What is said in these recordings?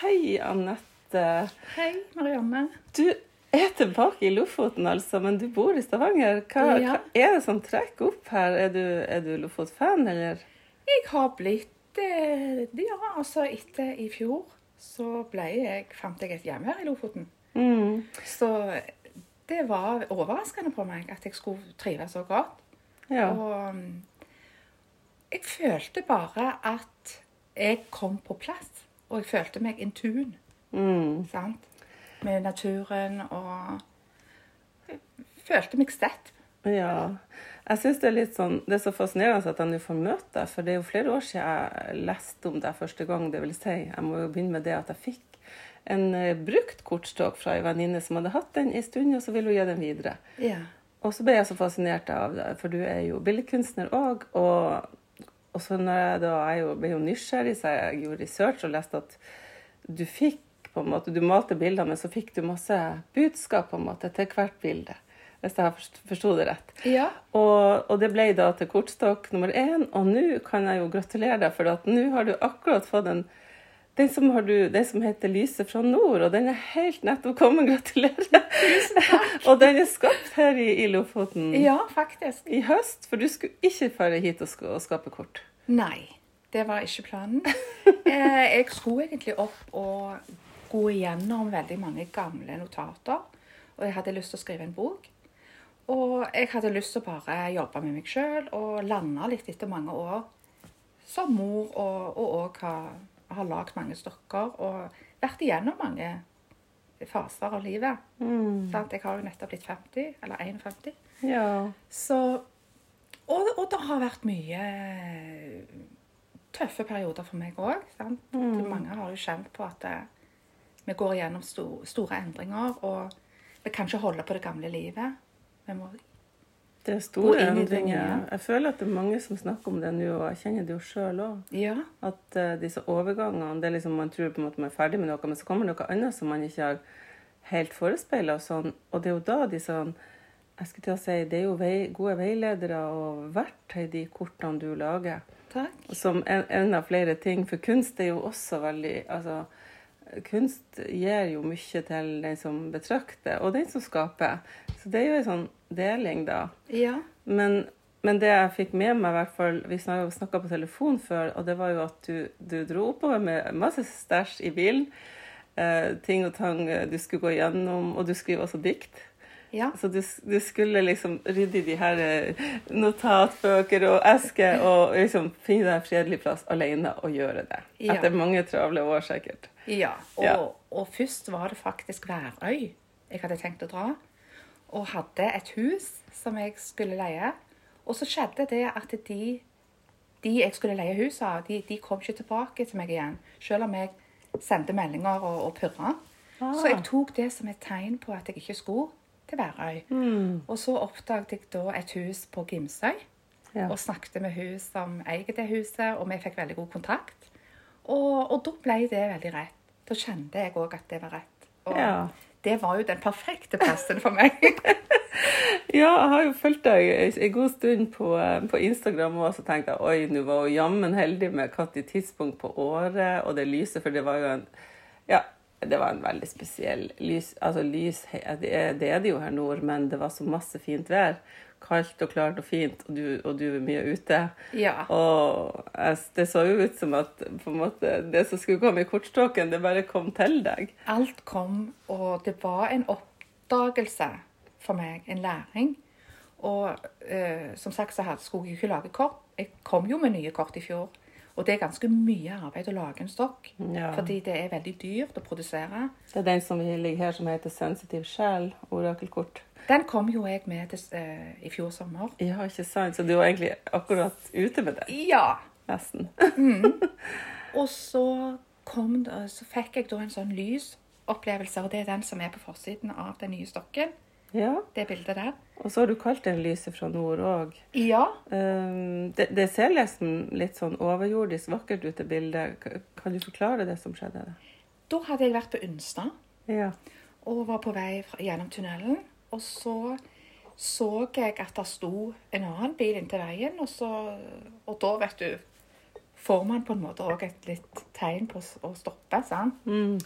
Hei, Anette. Hei, Marianne. Du er tilbake i Lofoten, altså, men du bor i Stavanger. Hva, Ja. hva er det som trekker opp her? Er du, er du Lofot-fan, eller? Jeg har blitt eh, Ja, altså etter i fjor så ble jeg, fant jeg et hjem her i Lofoten. Mm. Så det var overraskende på meg at jeg skulle trives så godt. Ja. Og mm, jeg følte bare at jeg kom på plass. Og jeg følte meg in tune Mm. sant? med naturen og jeg følte meg stett. ja. Jeg syns det er litt sånn Det er så fascinerende at jeg nå får møte deg, for det er jo flere år siden jeg leste om deg første gang. Det vil si, jeg må jo begynne med det at jeg fikk en eh, brukt kortstokk fra ei venninne som hadde hatt den en stund, og så ville hun gi den videre. Ja. Og så ble jeg så fascinert av deg, for du er jo billedkunstner òg. Og, og så når jeg da jeg jo, ble jo nysgjerrig, så jeg gjorde research og leste at du fikk på en måte, Du malte bilder, men så fikk du masse budskap på en måte til hvert bilde. Hvis jeg forst- forsto det rett. ja. Og, og det ble da til kortstokk nummer én. Og nå kan jeg jo gratulere deg, for at nå har du akkurat fått en den som, har du, den som heter 'Lyset fra nord', og den er helt nettopp kommet. Gratulerer! Tusen takk. og den er skapt her i, i Lofoten ja, faktisk. i høst, for du skulle ikke fare hit og, og skape kort. Nei, det var ikke planen. Eh, jeg skulle egentlig opp og gå igjennom veldig mange gamle notater. Og jeg hadde lyst til å skrive en bok. Og jeg hadde lyst til å bare jobbe med meg sjøl og lande litt etter mange år som mor, og òg har, har lagd mange stokker og vært igjennom mange faser av livet. Sant? Jeg har jo nettopp blitt 50, eller 51. Ja. Så, og, og det har vært mye tøffe perioder for meg òg. Mange har jo kjent på at eh, vi går igjennom sto, store endringer, og vi kan ikke holde på det gamle livet. Vi må, Det er store endringer. Ja. Jeg føler at det er mange som snakker om det nå, og jeg kjenner det jo sjøl òg. ja, At uh, disse overgangene det er liksom Man tror på en måte man er ferdig med noe, men så kommer det noe annet som man ikke har helt forespeila. Og, sånn. og det er jo da de sånn jeg skulle til å si, Det er jo vei, gode veiledere og verktøy, de kortene du lager. takk. Som en, en av flere ting. For kunst er jo også veldig altså, Kunst gir jo mye til den som betrakter, og den som skaper. Så det er jo en sånn deling, da. Ja. Men, men det jeg fikk med meg, i hvert fall, vi snakka på telefon før, og det var jo at du, du dro oppover med masse stæsj i bilen. Eh, ting og tang eh, du skulle gå gjennom, og du skriver også dikt. ja. Så du, du skulle liksom rydde i de her eh, notatbøker og esker og liksom finne deg en fredelig plass alene og gjøre det. Ja. Etter mange travle år, sikkert. Ja, og, Ja. og først var det faktisk Værøy jeg hadde tenkt å dra. Og hadde et hus som jeg skulle leie. Og så skjedde det at de, de jeg skulle leie hus av, de, de kom ikke tilbake til meg igjen. Selv om jeg sendte meldinger og, og purra. Så jeg tok det som et tegn på at jeg ikke skulle til Værøy. Og så oppdaget jeg da et hus på Gimsøy. Ja. Og snakket med hun som eier det huset, og vi fikk veldig god kontakt. Og, og da ble det veldig rett. Da kjente jeg òg at det var rett. Og Ja. Det var jo den perfekte plassen for meg. Ja, jeg har jo fulgt deg en god stund på, eh, på Instagram og så tenkte jeg oi, nå var hun jammen heldig med hvilket tidspunkt på året og det lyset, for det var jo en Ja, det var en veldig spesiell lys. Altså lys det, er det jo her nord, men det var så masse fint vær. Kaldt og klart og fint, og du, og du er mye ute. Ja. Og det så jo ut som at måte, det som skulle komme i kortstokken, det bare kom til deg. Alt kom, og det var en oppdagelse for meg. En læring. Og eh, som sagt så skulle jeg ikke lage kort. Jeg kom jo med nye kort i fjor. Og det er ganske mye arbeid å lage en stokk. Ja. Fordi det er veldig dyrt å produsere. Det er den som ligger her, som heter Sensitiv sjel, orakelkort. Den kom jo jeg med til, uh, i fjor sommer. Ja, ikke sant? Så du var egentlig akkurat ute med det, Ja. nesten. Og så, kom, så fikk jeg da en sånn lysopplevelse, og det er den som er på forsiden av den nye stokken. Ja, Det bildet der. og så har du kalt det lyset fra nord òg. Ja. det, det ser nesten litt sånn overjordisk vakkert ut, det bildet. Kan du forklare det som skjedde? Da hadde jeg vært på Unstad Ja. og var på vei fra, gjennom tunnelen. Og så så jeg at det sto en annen bil inntil veien, og, så, og da, vet du får man på en måte òg et litt tegn på å stoppe. sant? Mm.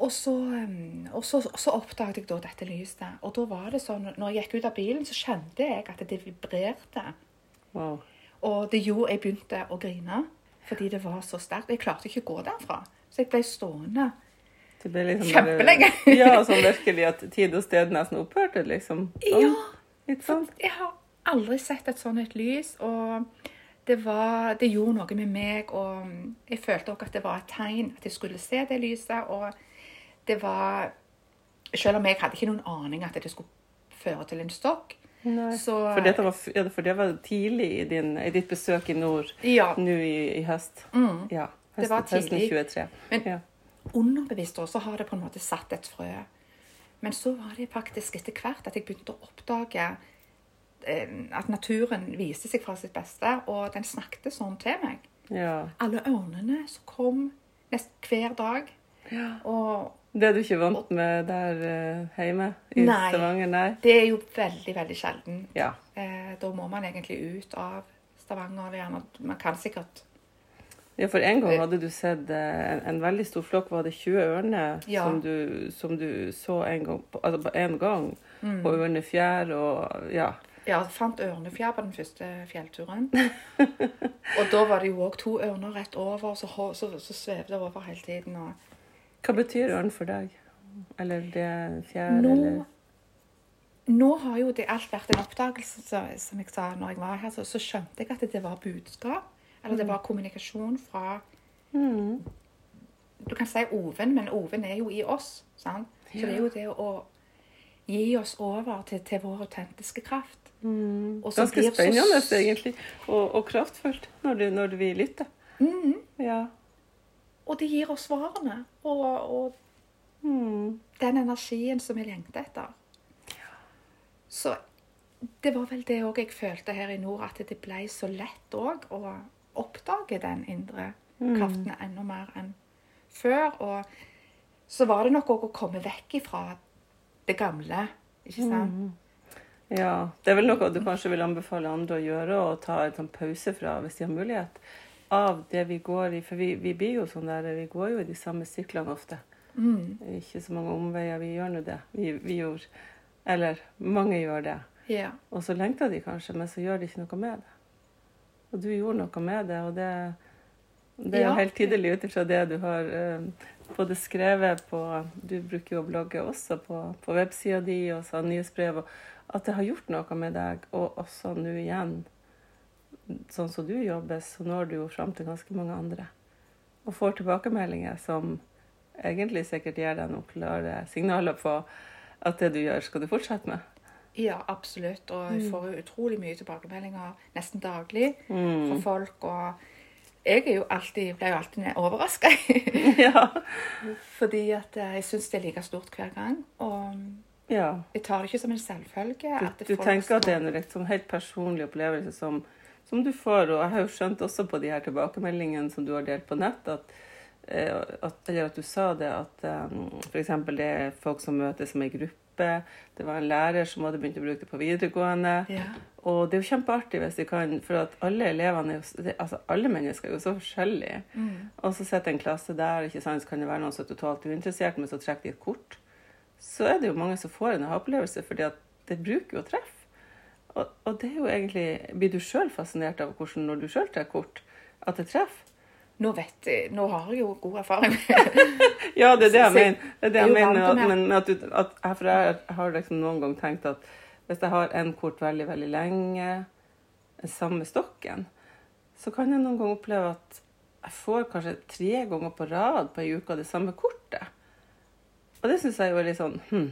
Og så, og så, så oppdaget jeg da dette lyset. Og da var det sånn, når jeg gikk ut av bilen, så kjente jeg at det vibrerte. Wow. Og det gjorde jeg begynte å grine fordi det var så sterkt. Jeg klarte ikke å gå derfra. Så jeg ble stående. Det ble liksom Kjempelenge. ja, sånn virkelig at tid og sted nesten opphørte, liksom. Sånn. Ja. Litt sånn. Jeg har aldri sett et sånt et lys, og det, var, det gjorde noe med meg. Og jeg følte også at det var et tegn at jeg skulle se det lyset. Og det var Selv om jeg hadde ikke noen aning at det skulle føre til en stokk. Nei. Så For, var, ja, for det var tidlig i, din, i ditt besøk i nord Ja. nå i, i høst. Mm. Ja. Det var tidlig. høsten tidlig. 23. Men- ja. Underbevisst også har det på en måte satt et frø. Men så var det faktisk etter hvert at jeg begynte å oppdage eh, at naturen viste seg fra sitt beste, og den snakket sånn til meg. ja. alle ørnene som kom nesten hver dag. Og Det er du ikke vant med der uh, hjemme i Nei. Stavanger? Nei. det er jo veldig, veldig sjelden. Ja. Eh, da må man egentlig ut av Stavanger. Er man kan sikkert ja, for en gang hadde du sett eh, en, en veldig stor flokk. Var det 20 ørner Ja. som, du, som du så en gang altså på en gang? Mm. På ørnefjær og ja. Ja, jeg fant ørnefjær på den første fjellturen. og da var det jo òg to ørner rett over, så, så, så svevde det over hele tiden. Og Hva betyr ørn for deg? Eller det fjær, nå, eller nå har jo det alt vært en oppdagelse, så, som jeg sa når jeg var her. Så, så skjønte jeg at det var budskap. Eller det var kommunikasjon fra mm. Du kan si oven, men oven er jo i oss. Sant? Så det er jo det å gi oss over til, til vår autentiske kraft. Mm. Ganske spennende, så- egentlig. Og, og kraftfullt når, du, når vi lytter. Mm. Ja. Og det gir oss svarene. Og, og Mm. den energien som vi lengter etter. Så det var vel det òg jeg følte her i nord, at det ble så lett òg å oppdage den indre kraften enda mer enn før. Og så var det nok òg å komme vekk ifra det gamle, ikke sant? Ja, det er vel noe du kanskje vil anbefale andre å gjøre, og ta en sånn pause fra, hvis de har mulighet, av det vi går i. For vi, vi blir jo sånn der, vi går jo i de samme syklene ofte. Mm. Ikke så mange omveier, vi gjør nå det. Vi, vi gjorde, eller mange gjør det. Yeah. Og så lengter de kanskje, men så gjør de ikke noe med det. Og du gjorde noe med det, og det, det er jo Ja. helt tydelig ut ifra det du har eh, både skrevet på Du bruker jo å blogge også på, på websida di og så nyhetsbrev, at det har gjort noe med deg, og også nå igjen, sånn som du jobber, så når du jo fram til ganske mange andre. Og får tilbakemeldinger som egentlig sikkert gir deg noen klare signaler på at det du gjør, skal du fortsette med. Ja, absolutt. Og jeg får jo utrolig mye tilbakemeldinger nesten daglig fra Mm. folk. Og jeg er jo alltid, blir jo alltid overraska. ja. Fordi at eh, jeg syns det er like stort hver gang. Og ja. jeg tar det ikke som en selvfølge. Du, du tenker at det er en liksom helt personlig opplevelse som, som du får, og jeg har jo skjønt også på de her tilbakemeldingene som du har delt på nett, at, eh, at, eller at du sa det, at um, f.eks. det er folk som møtes som ei gruppe. Det var en lærer som hadde begynt å bruke det på videregående. Ja. Og det er jo kjempeartig hvis de kan, for at alle elevene er jo, altså alle mennesker er jo så forskjellige. Mm. Og så sitter en klasse der, ikke sant, så kan det være noen som er totalt uinteressert, men så trekker de et kort. Så er det jo mange som får en aha-opplevelse, fordi at det bruker jo å treffe. Og, og det er jo egentlig Blir du sjøl fascinert av hvordan når du sjøl trekker kort, at det treffer? Nå vet jeg, nå har jeg jo god erfaring Ja, det er det jeg mener. Det er det jeg jeg er mener at, men at du, at, jeg- for jeg har liksom noen gang tenkt at hvis jeg har en kort veldig, veldig lenge, samme stokken, så kan jeg noen ganger oppleve at jeg får kanskje tre ganger på rad på ei uke det samme kortet. Og det syns jeg jo er litt sånn hm,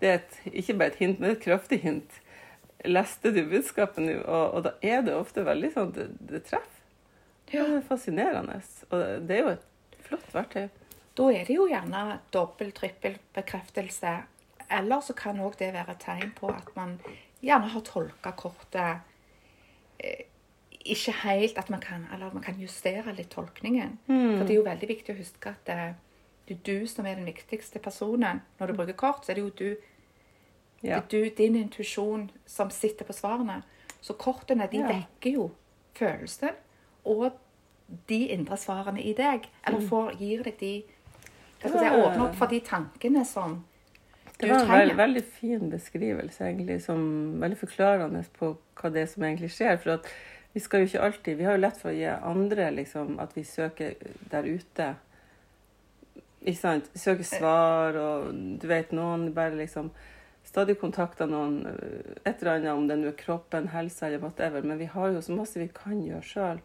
Det er et, ikke bare et hint, men et kraftig hint. Leste du budskapet nå? Og, og da er det ofte veldig sånn det, det treffer. Det Ja. er fascinerende. Og det er jo et flott verktøy. Da er det jo gjerne dobbel, trippel bekreftelse. Eller så kan òg det være et tegn på at man gjerne har tolka kortet eh, ikke helt at man kan, Eller man kan justere litt tolkningen. Mm. For det er jo veldig viktig å huske at eh, det er du som er den viktigste personen. Når du bruker kort, så er det jo du, Ja. det er du din intuisjon, som sitter på svarene. Så kortene de Ja. vekker jo følelsen og de indre svarene i deg? Eller Mm. får, gir deg de hva si, Åpner opp for de tankene som du Det var en trenger? veld, veldig fin beskrivelse, egentlig, som veldig forklarende på hva det er som egentlig skjer. For at vi skal jo ikke alltid Vi har jo lett for å gi andre liksom at vi søker der ute. Ikke sant? Søker svar, og du vet, noen bare liksom Stadig kontakter noen et eller annet, om det nå er kroppen, helsa eller whatever. Men vi har jo så masse vi kan gjøre sjøl.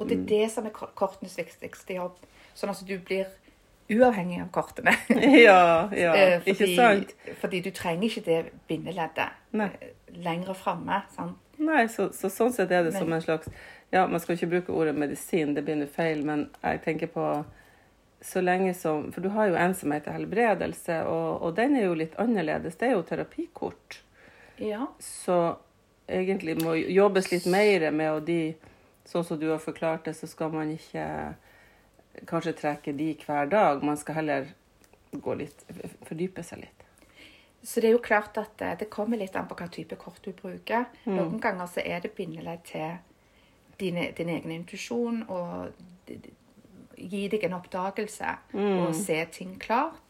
Og det er det som er kor- kortenes viktigste jobb. Sånn at du blir uavhengig av kortene. ja, ja. fordi, Ikke sant? fordi du trenger ikke det bindeleddet Nei. eh, lenger framme. Nei, så, så sånn sett er det Men- som en slags Ja, man skal ikke bruke ordet medisin, det begynner feil, men jeg tenker på så lenge som For du har jo en som heter helbredelse, og, og den er jo litt annerledes. Det er jo terapikort. Ja. Så egentlig må jobbes litt mer med, og de Sånn som du har forklart det, så skal man ikke kanskje trekke de hver dag. Man skal heller gå litt Fordype seg litt. Så det er jo klart at eh, det kommer litt an på hva type kort du bruker. Mm. Noen ganger så er det bindeledd til din, din egen intuisjon og gi deg en oppdagelse Mm. og se ting klart.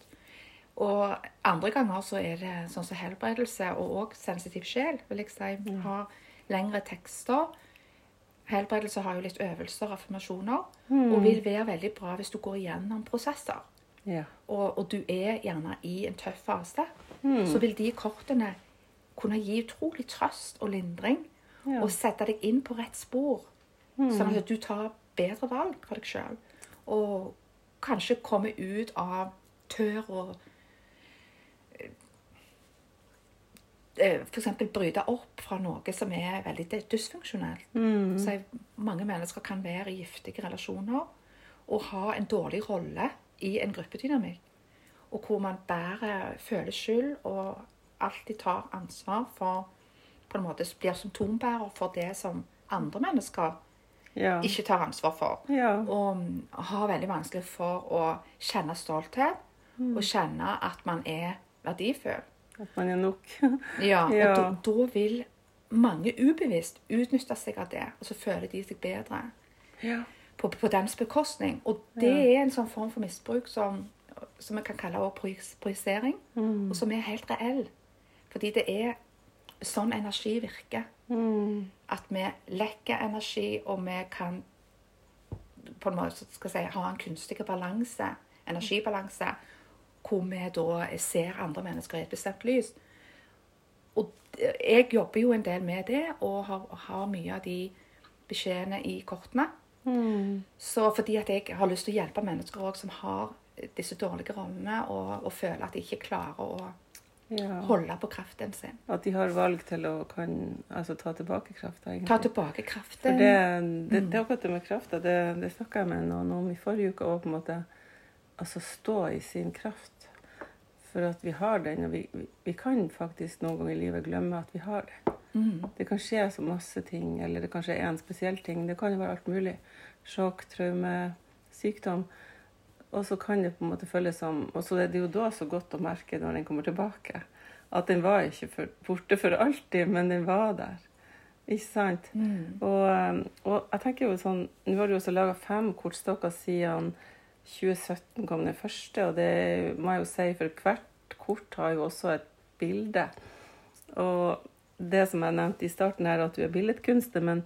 Og andre ganger så er det sånn som helbredelse og òg sensitiv sjel, vil jeg si. Mm. Har lengre tekster. Helbredelse har jo litt øvelser, affirmasjoner, Mm. og vil være veldig bra hvis du går igjennom prosesser Ja. og, og du er gjerne i en tøff fase, Mm. så vil de kortene kunne gi utrolig trøst og lindring. Ja. Og sette deg inn på rett spor, sånn at du tar bedre valg for deg sjøl. Og kanskje kommer ut av tør og eh, eksempel bryte opp fra noe som er veldig dysfunksjonelt. Mm. Så mange mennesker kan være i giftige relasjoner og ha en dårlig rolle i en gruppedynamikk. Og hvor man bare føler skyld og alltid tar ansvar for på en måte Blir symptombærer for det som andre mennesker Ja. ikke tar ansvar for. ja. Og mm, har veldig vanskelig for å kjenne stolthet og kjenne at man er verdifull. At man er nok. Ja, og Ja. da, da vil mange ubevisst utnytte seg av det, og så føler de seg bedre ja. på, på deres bekostning. Og det er en sånn form for misbruk som, som vi kan kalle projisering, Mm. og som er helt reell. Fordi det er sånn energi virker. Mm. At vi lekker energi, og vi kan på en måte skal jeg si, ha en kunstig balanse, energibalanse, hvor vi da ser andre mennesker i et bestemt lys. Og jeg jobber jo en del med det, og har, har mye av de beskjedene i kortene. Mm. Så fordi at jeg har lyst til å hjelpe mennesker også, som har disse dårlige rollene, og, og føler at de ikke klarer å ja. holde på kraften sin. At de har valg til å kan, altså, ta tilbake krafta, egentlig. Ta tilbake For det, det, det er akkurat det med krafta. Det, det snakka jeg med noen om i forrige uke. Og på en måte altså stå i sin kraft. For at vi har den. Og vi, vi, kan faktisk noen ganger i livet glemme at vi har det. Mm. Det kan skje så masse ting, eller det kan skje én spesiell ting. Det kan jo være alt mulig. Sjokk, traume, sykdom. Og så kan det på en måte føles som Og så er det jo da så godt å merke når den kommer tilbake. At den var ikke for, borte for alltid, men den var der. Ikke sant? Mm. Og, og jeg tenker jo sånn Nå har du også laga fem kortstokker siden 2017 kom den første, og det må jeg jo si, for hvert kort har jo også et bilde. Og det som jeg nevnte i starten her, at du er billedkunstner, men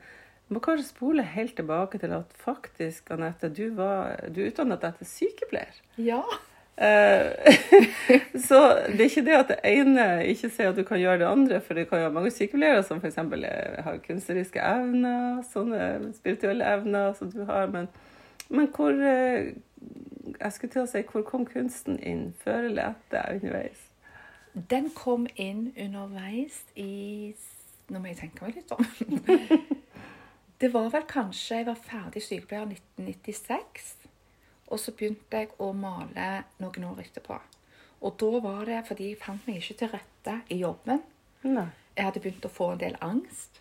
du må kanskje spole helt tilbake til at faktisk, Anette, du, var, du er utdannet deg til sykepleier. Ja. Eh, så det er ikke det at det ene ikke sier at du kan gjøre det andre, for det kan jo være mange sykepleiere som f.eks. har kunstneriske evner, sånne spirituelle evner som du har, men, men hvor eh, Jeg skulle til å si hvor kom kunsten inn? Før eller etter? Underveis? Den kom inn underveis i Nå må jeg tenke meg litt om. Det var vel kanskje jeg var ferdig sykepleier i 1996. Og så begynte jeg å male noen år etterpå. Og da var det fordi jeg fant meg ikke til rette i jobben. Nei. Jeg hadde begynt å få en del angst,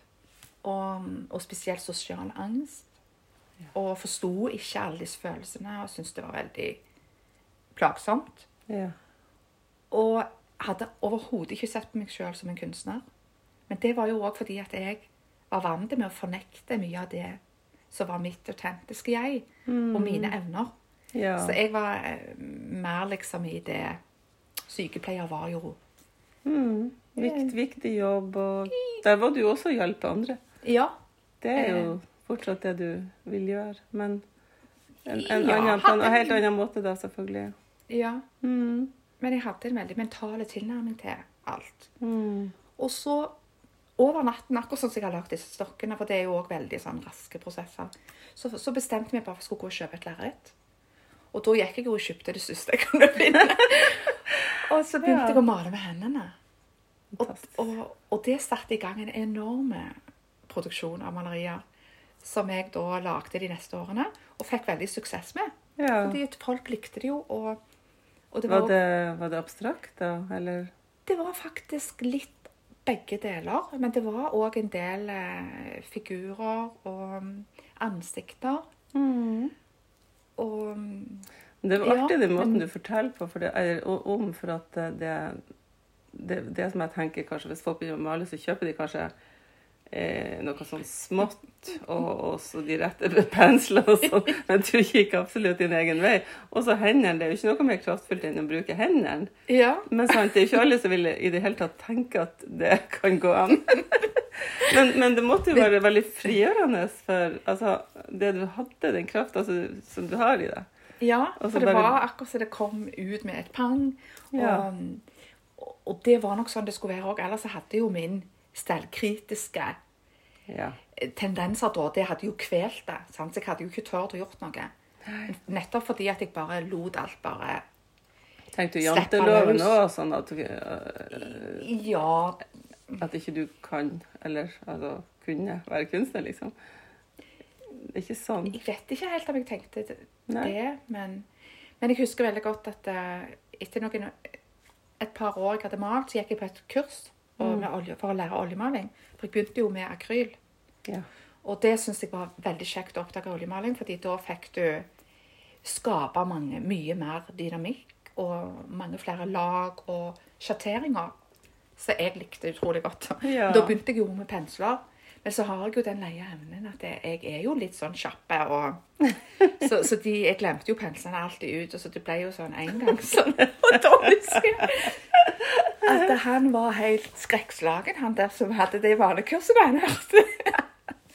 og, og spesielt sosial angst. Og forsto ikke alle disse følelsene og syntes det var veldig plagsomt. Ja. Og hadde overhodet ikke sett på meg sjøl som en kunstner. Men det var jo òg fordi at jeg var vant med å fornekte mye av det som var mitt autentiske jeg, og mine evner. Ja. Så jeg var eh, mer liksom i det Sykepleier var jo Mm. Vikt, viktig jobb, og der var du også å hjelpe andre. Ja. Det er jo Eh. Fortsatt det du vil gjøre, men en, en Ja, annen, på en helt annen måte da, selvfølgelig. ja. Mm. Men jeg hadde en veldig mental tilnærming til alt. Mm. Og så over natten, akkurat sånn som jeg har lagd disse stokkene, for det er jo òg veldig sånn raske prosesser, så, så bestemte vi bare for at jeg skulle gå og kjøpe et lerret. Og da gikk jeg og kjøpte det siste jeg kunne finne. og så begynte Ja. jeg å male med hendene. Og, og, og det satte i gang en enorm produksjon av malerier. Som jeg da lagde de neste årene, og fikk veldig suksess med. Ja. Fordi folk likte det jo, og, og det Var var, det, var det abstrakt, da? Eller? det var faktisk litt begge deler. Men det var òg en del eh, figurer og mm, ansikter. Og mm, Det var Ja, artig den måten du forteller på for det, er om, for at eh, det, det, det som jeg tenker kanskje Hvis folk begynner å male, så kjøper de kanskje eh, noe sånn smått, og, og så de rette penslene og sånn, men du gikk absolutt din egen vei. Og så hendene. Det er jo ikke noe mer kraftfullt enn å bruke hendene. ja. Men sant, det er ikke alle som vil i det hele tatt tenke at det kan gå an. Men, men det måtte jo være veldig frigjørende for altså, det du hadde, den krafta som, som du har i deg. Ja, for det var akkurat som det kom ut med et pang. Ja. Og, og det var nok sånn det skulle være òg. Ellers hadde jo min selvkritiske Ja. tendenser da, det hadde jo kvelt det. Sant? Så jeg hadde jo ikke tørt å gjort noe. Nettopp fordi at jeg bare lot alt bare Tenkte du janteloven òg, sånn at, øh, Ja, at ikke du kan, eller altså, kunne være kunstner, liksom? Det er ikke sånn. jeg vet ikke helt om jeg tenkte det, Nei. men, men jeg husker veldig godt at eh, etter noen, et par år jeg hadde malt, så gikk jeg på et kurs olje, for å lære oljemaling. For jeg begynte jo med akryl. Ja. Og det syns jeg var veldig kjekt å oppdage oljemaling, fordi da fikk du skape mange, mye mer dynamikk og mange flere lag og sjatteringer. Så jeg likte utrolig godt. Ja. Da begynte jeg jo med pensler. Men så har jeg jo den leie evnen at jeg er jo litt sånn kjappe. Og, så så de, jeg glemte jo penslene alltid ut, og så det ble jo sånn en gang sånn. Og da husker jeg at han var helt skrekkslagen, han der som hadde det vanekurset med han.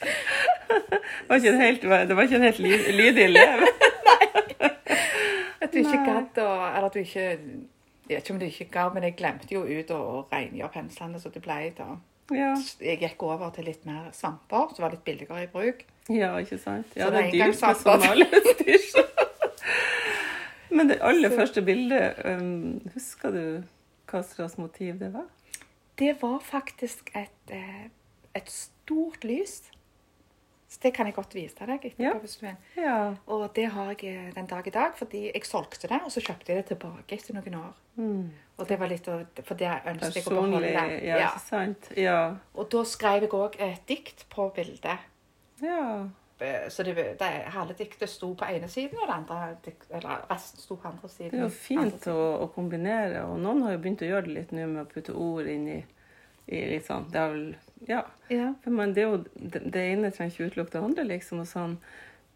Det var ikke en helt, det var ikke en helt ly- lydig elev. At du ikke Nei. gadd å Eller at du ikke Jeg vet ikke om du ikke gadd, men jeg glemte jo ut å rengjøre penslene, så det ble da Ja. Jeg gikk over til litt mer svamper, som var litt billigere i bruk. ja, ikke sant? Ja, Så det er dyrt med sånn. Men det aller første bildet, um, husker du hva slags motiv det var? Det var faktisk et, eh, et stort lys. Så det kan jeg godt vise deg etterpå. Ja. Ja. Og det har jeg eh, den dag i dag, fordi jeg solgte det, og så kjøpte jeg det tilbake etter noen år. Mm. Og det var litt, For det ønsket jeg å beholde. Ja, Ja. sant? Ja. Og da skrev jeg òg et dikt på bildet. ja. Eh, Så det, det, halve diktet sto på ene siden, og det andre, eller resten sto på andre siden. Det er jo fint å, å kombinere, og noen har jo begynt å gjøre det litt nå med å putte ord inn i, i litt sånn Det er vel Ja. Ja. For man, det, er jo, det, det ene trenger ikke utelukke det andre, liksom. og sånn.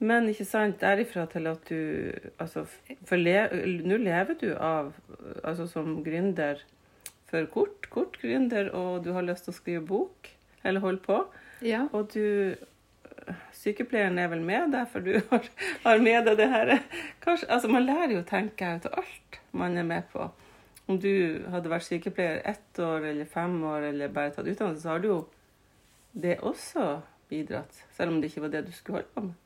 Men ikke sant, derifra til at du altså, For le, nå lever du av altså som gründer for kort, kort gründer, og du har lyst til å skrive bok, eller holde på. ja. Og du Sykepleieren er vel med deg, for du har, har med deg det her Kanskje, altså Man lærer jo å tenke ut av alt man er med på. Om du hadde vært sykepleier ett år eller fem år eller bare tatt utdannelse, så har du jo det også bidratt. Selv om det ikke var det du skulle holde på med.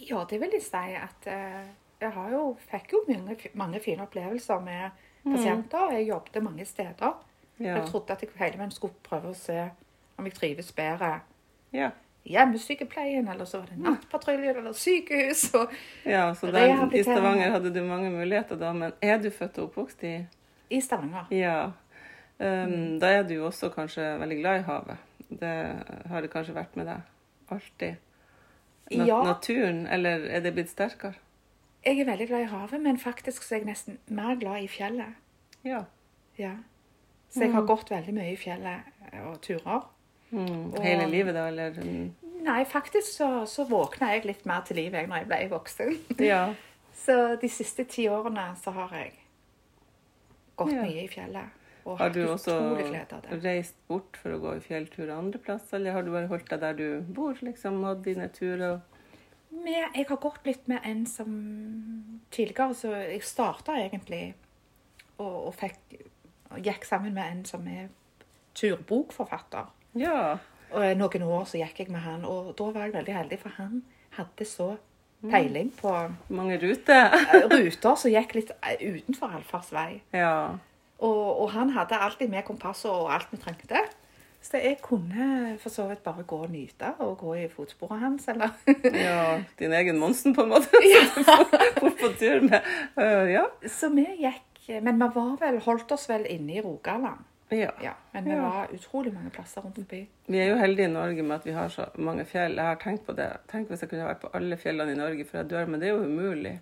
Ja, det vil jeg si at eh, jeg har jo, fikk jo mange, mange fine opplevelser med pasienter. Jeg jobbet mange steder. Ja. Jeg trodde at jeg hele veien skulle prøve å se om jeg trives bedre Ja. Hjemmesykepleien, eller så var det nattpatruljen eller sykehus. Og ja så der, I Stavanger hadde du mange muligheter da, men er du født og oppvokst i i Stavanger. Ja. Um, Da er du jo også kanskje veldig glad i havet. Det har det kanskje vært med deg alltid. Na Ja. Naturen, eller er det blitt sterkere? Jeg er veldig glad i havet, men faktisk så er jeg nesten mer glad i fjellet. Ja. Ja. Så jeg har gått veldig mye i fjellet eh, og turer. Mm. Og- Hele livet, da, eller? Nei, faktisk så, så våkna jeg litt mer til liv jeg når jeg ble voksen. Ja. Så de siste ti årene så har jeg gått Ja. mye i fjellet. Og Har du også reist bort for å gå i fjelltur andre plasser, eller har du bare holdt deg der du bor, liksom, hatt dine turer? Med, jeg har gått litt med en som tidligere, så jeg starta egentlig og, og fikk og gikk sammen med en som er turbokforfatter. Ja. Og i noen år så gikk jeg med han, og da var jeg veldig heldig, for han hadde så peiling på Mange ruter? eh, ruter som gikk litt utenfor utenfor allfarvei. Ja. Og, og han hadde alltid med kompass og alt vi trengte. Så jeg kunne for så vidt bare gå og nyte og gå i fotsporene hans, eller ja. Din egen Monsen, på en måte. Ja. på tur med Uh, Ja. Så vi gikk Men vi var vel, holdt oss vel inne i Rogaland. Ja. Ja, men vi var utrolig mange plasser rundt forbi. Vi er jo heldige i Norge med at vi har så mange fjell. Jeg har tenkt på det. Tenk hvis jeg kunne vært på alle fjellene i Norge før jeg dør, men det er jo umulig.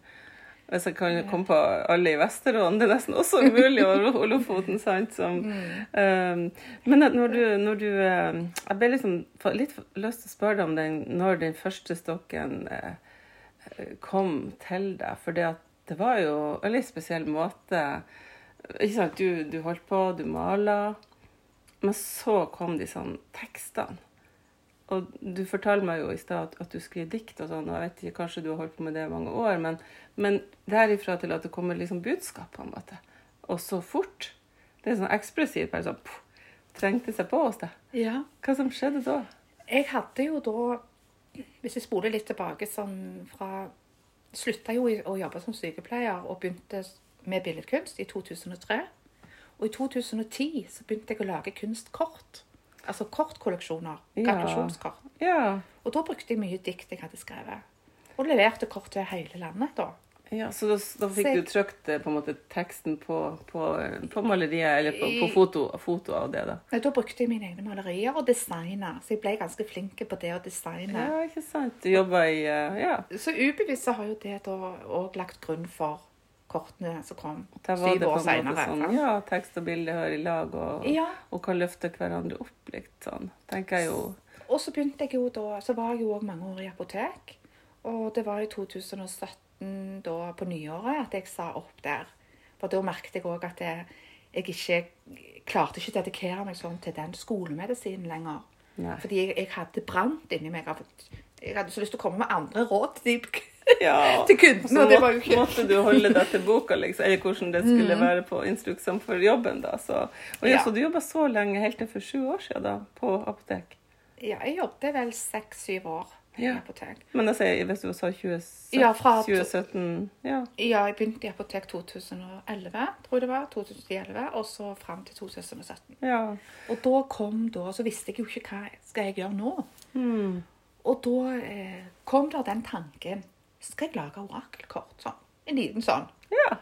Hvis jeg kan komme på alle i Vesterålen, det er nesten også umulig, og Lo- og Lofoten, sant. Som, um, men når du, når du um, Jeg ble liksom litt lyst til å spørre deg om den, når den første stokken uh, kom til deg. For det, det var jo en litt spesiell måte. Ikke sant, du, du holdt på, du maler. Men så kom de sånn tekstene. Og du fortalte meg jo i stad at, at du skriver dikt og sånn, og jeg vet ikke, kanskje du har holdt på med det i mange år, men, men derifra til at det kommer liksom budskap, på en måte, og så fort Det er sånn ekspressivt, bare sånn puh, trengte seg på hos deg. Ja. Hva som skjedde da? Jeg hadde jo da, hvis jeg spoler litt tilbake, sånn fra Slutta jo å jobbe som sykepleier og begynte med billedkunst i 2003. Og i 2010 så begynte jeg å lage kunstkort. Altså kortkolleksjoner. Gratulasjonskort. Ja, Og da brukte jeg mye dikt jeg hadde skrevet. Og leverte kort til hele landet, da. ja Så da, da fikk Så jeg- du trykt eh, på en måte teksten på, på, på maleriet, eller på, på foto, foto av det, da? Nei, Da brukte jeg mine egne malerier og designer. Så jeg ble ganske flink på det å designe. Ja, ikke sant? Du jobba i uh, Ja. Så ubevisst har jo det da òg lagt grunn for kortene som kom syv det på år seinere. sånn Ja, tekst og bilde hører i lag, og, Ja. og kan løfte hverandre opp litt sånn. Tenker jeg jo. Og så begynte jeg jo da Så var jeg jo òg mange år i apotek. Og det var i 2017, da på nyåret, at jeg sa opp der. For da merket jeg òg at jeg, jeg ikke klarte ikke å dedikere meg sånn til den skolemedisinen lenger. Nei. Fordi jeg, jeg hadde brant inni meg. Jeg hadde så lyst til å komme med andre råd til, de, Ja. til kunden. Så Og det var jo måtte, du holde deg til boka, liksom, eller hvordan det skulle være på instruksene for jobben. da. Så, og ja, så du jobba så lenge, helt til for sju år siden, da, på apotek? Ja, jeg jobbet vel seks-syv år i Ja. apotek. Men altså, hvis du sa 2017, Ja, fra- 2017 ja. Ja, jeg begynte i apotek 2011, tror jeg det var. 2011, Og så fram til 2017. ja. Og da kom da, så visste jeg jo ikke hva skal jeg gjøre nå. Mm. Og da eh, kom da den tanken Skal jeg lage orakelkort? Sånn. En liten sånn. ja.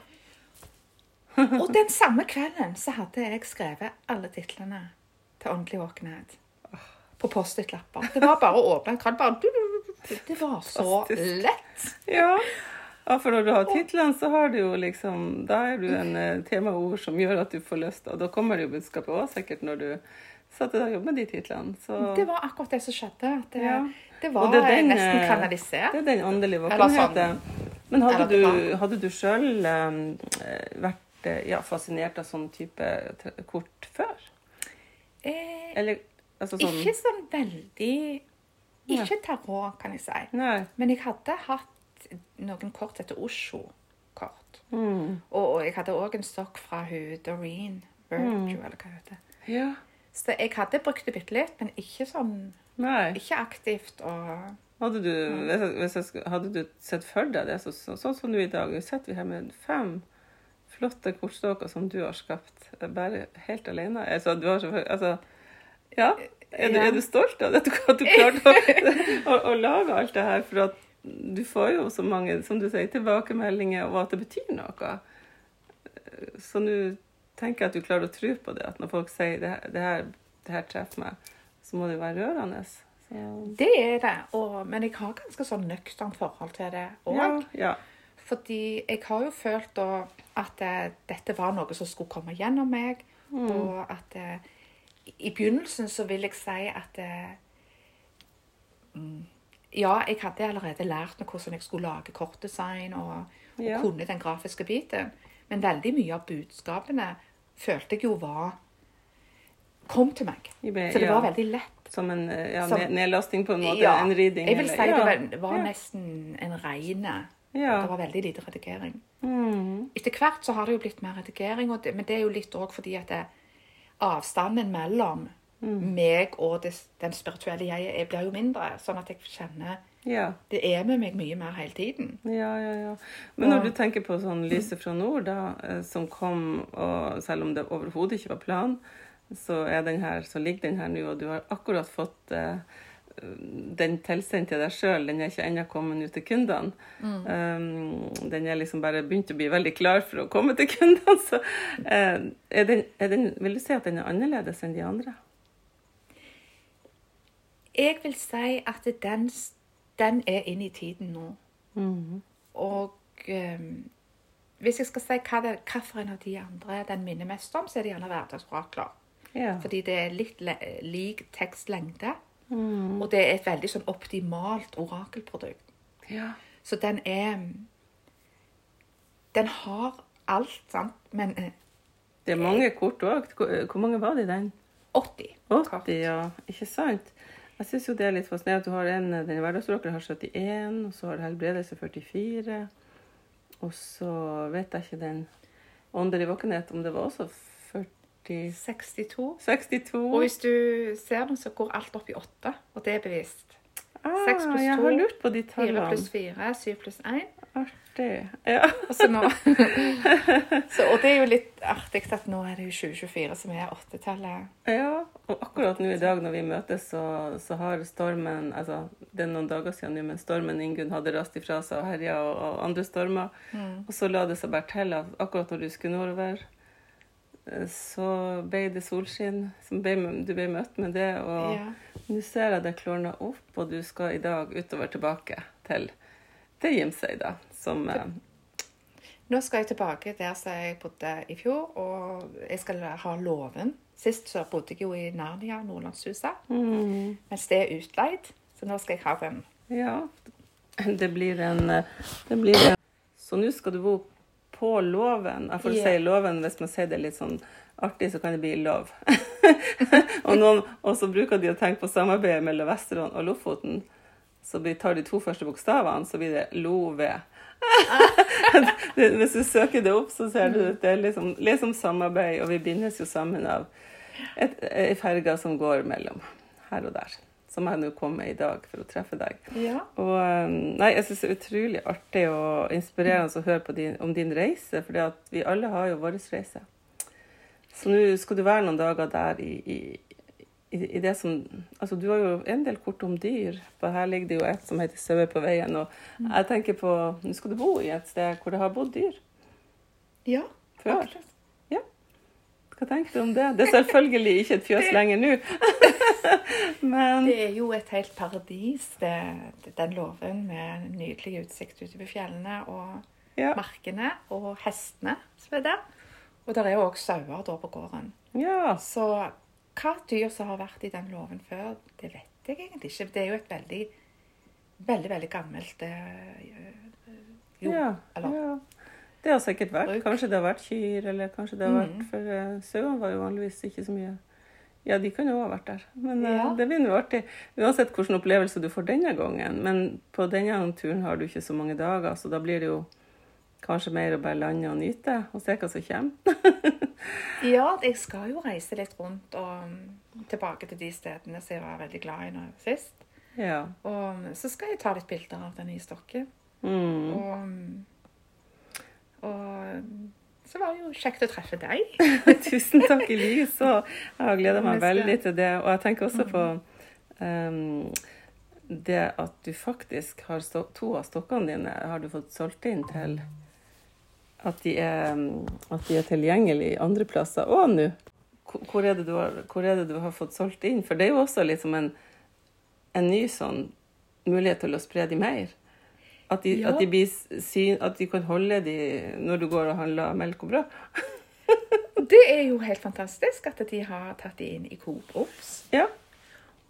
Og den samme kvelden så hadde jeg skrevet alle titlene til Åndelig våkenhet på Post-It-lapper. Det var bare å åpne en kran. Bare Det var så lett. Ja. ja, for når du har titlene, så har du jo liksom Da er du en eh, temaord som gjør at du får lyst, og da kommer det jo budskapet òg, sikkert, når du satte deg og jobbet med de titlene. Så Det var akkurat det som skjedde. At det, Ja. Det var det den, nesten eh, kanalisert. det er den åndelige Eller sånn. våkenheten. Men hadde du, hadde du sjøl vært eh, ja, fascinert av sånn type kort før? Eh, Eller altså sånn Ikke sånn veldig Ikke tarot, kan jeg si. Nei. Men jeg hadde hatt noen kort etter Osho-kort. Mm. Og, og jeg hadde òg en stokk fra hun Doreen Virtue, Mm. eller hva hun heter. Ja. Så jeg hadde brukt det bitte litt, men ikke sånn Nei. Ikke aktivt og Hadde du, hvis jeg, hvis jeg, hadde du sett for deg det, så, så, sånn som du i dag, sitter vi her med fem flotte kortstokker som du har skapt, bare helt alene. Altså, du har altså, ja, er du, er du stolt av det, at du klarte å, å, å lage alt det her? For at du får jo så mange, som du sier, tilbakemeldinger, og at det betyr noe. Så nå tenker jeg at du klarer å tro på det, at når folk sier det, det, her, det her treffer meg, så må det jo være rørende. Så, Det er det. Og, men jeg har ganske sånn nøkternt forhold til det òg. ja, ja. Fordi jeg har jo følt da at eh, dette var noe som skulle komme gjennom meg. Mm. Og at eh, i begynnelsen så vil jeg si at eh, Ja, jeg hadde allerede lært meg hvordan jeg skulle lage kortdesign og, og Ja. kunne den grafiske biten. Men veldig mye av budskapene følte jeg jo var kom til meg. I Så det var veldig lett. Som en eh, ja, Som- nedlasting på en måte? Ja, en reading? jeg vil eller- si ja. det var, det var Ja. nesten en reine. Ja. Det var veldig lite redigering. Mm. Etter hvert så har det jo blitt mer redigering, det, men det er jo litt òg fordi at det, avstanden mellom Mm. meg og det, den spirituelle jeg jeg blir jo mindre. Sånn at jeg kjenner ja. det er med meg mye mer hele tiden. Ja, ja, ja. Men når Og- du tenker på sånn Lyset fra nord, da, eh, som kom, og selv om det overhodet ikke var planen, så, er den her, så ligger den her nå, og du har akkurat fått uh, den tilsendt til deg sjøl. Den er ikke ennå kommet ut til kundene. Um, den er liksom bare begynt å bli veldig klar for å komme til kundene. Så uh, er den, er den, vil du si at den er annerledes enn de andre? Jeg vil si at den, den er inne i tiden nå. Mm. Og um, hvis jeg skal si hva det, en av de andre den minner mest om, så er det gjerne hverdagsorakler. Ja. Fordi det er litt lik tekstlengde. Mm. Og det er et veldig sånn optimalt orakelprodukt. ja. Så den er Den har alt, sant, men eh, Det er mange kort òg. Hvor, hvor mange var det i den? 80 kort. 80, ja. Ikke sant? Jeg syns jo det er litt fascinerende at du har en den hverdagsrockeren har 71, og så har helbredelse 44. Og så vet jeg ikke den åndelig våkenhet, om det var også 40 62. 62? Og hvis du ser den, så går alt opp i 8, og det er bevisst. ah, seks pluss jeg har lurt på de 4 tallene. pluss 4, 7 pluss 1. Artig. Ja. Så nå, så, og det er jo litt artig at nå er det jo 2024 som er åttetallet. ja. Og akkurat nå i dag når vi møtes, så, så har stormen altså Det er noen dager siden nå, men stormen Ingunn hadde rast ifra seg og herja og, og andre stormer. Og så la det seg bare til at akkurat når du skulle nordover, så ble det solskinn. som ble, du ble møtt med det. Og Ja. nå ser jeg det klorner opp, og du skal i dag utover tilbake til, til Gimsøy, da. Som eh, Nå skal jeg tilbake der som jeg bodde i fjor, og jeg skal ha låven. Sist så bodde jeg jo i Narnia, Nordlandshuset, mm, mens det er utleid. Så nå skal jeg ha den. Ja. Det blir en, eh, det blir en Så nå skal du bo på loven. Jeg får yeah. si loven hvis man sier det litt sånn artig, så kan det bli lov. og, og så bruker de å tenke på samarbeidet mellom Vesterålen og Lofoten. Så tar de to første bokstavene, så blir det LOVE. hvis du søker det opp, så ser du at det er liksom, liksom samarbeid, og vi bindes jo sammen av ei ferge som går mellom her og der. Som jeg nå kom med i dag for å treffe deg. Ja. Og um, nei, jeg syns det er utrolig artig og inspirerende å høre på din, om din reise, for vi alle har jo vår reise. Så nå skal du være noen dager der i, i, i, det som Altså, du har jo en del kort om dyr. For her ligger det jo et som heter 'Sauer på veien'. Og jeg tenker på Nå skal du bo i et sted hvor det har bodd dyr Ja. akkurat. Hva tenker du om det? Det er selvfølgelig ikke et fjøs lenger nå. Men Det er jo et helt paradis, det, den låven med nydelig utsikt utover fjellene og ja. markene og hestene som er der. Og der er jo òg sauer da på gården. ja. Så hva dyr som har vært i den låven før, det vet jeg egentlig ikke. Det er jo et veldig, veldig, veldig gammelt jord. jo, ja, eller ja. Det har sikkert vært. Kanskje det har vært kyr, eller kanskje det har vært Mhm. For uh, sauene var jo vanligvis ikke så mye Ja, de kan jo ha vært der. Men uh, Ja. det blir nå artig. Uansett hvilken opplevelse du får denne gangen. Men på denne turen har du ikke så mange dager, så da blir det jo kanskje mer å bare lande og nyte og se hva som kommer. Ja, jeg skal jo reise litt rundt og mm, tilbake til de stedene som jeg var veldig glad i nå sist. ja. Og mm, så skal jeg ta litt bilder av den nye stokken. Mm. Og, mm, og så var det jo kjekt å treffe deg. Tusen takk i likeså. Jeg har gleda meg veldig til det. Og jeg tenker også på um, det at du faktisk har stå, to av stokkene dine har du fått solgt inn til at de er, at de er tilgjengelige andre plasser òg nå. Hvor er, det du har, hvor er det du har fått solgt inn? For det er jo også liksom en, en ny sånn mulighet til å spre de mer. At de, Ja. at, de blir syn, at de kan holde de når du går og handler melk og brød. Det er jo helt fantastisk at de har tatt de inn i Coop Ops. Ja.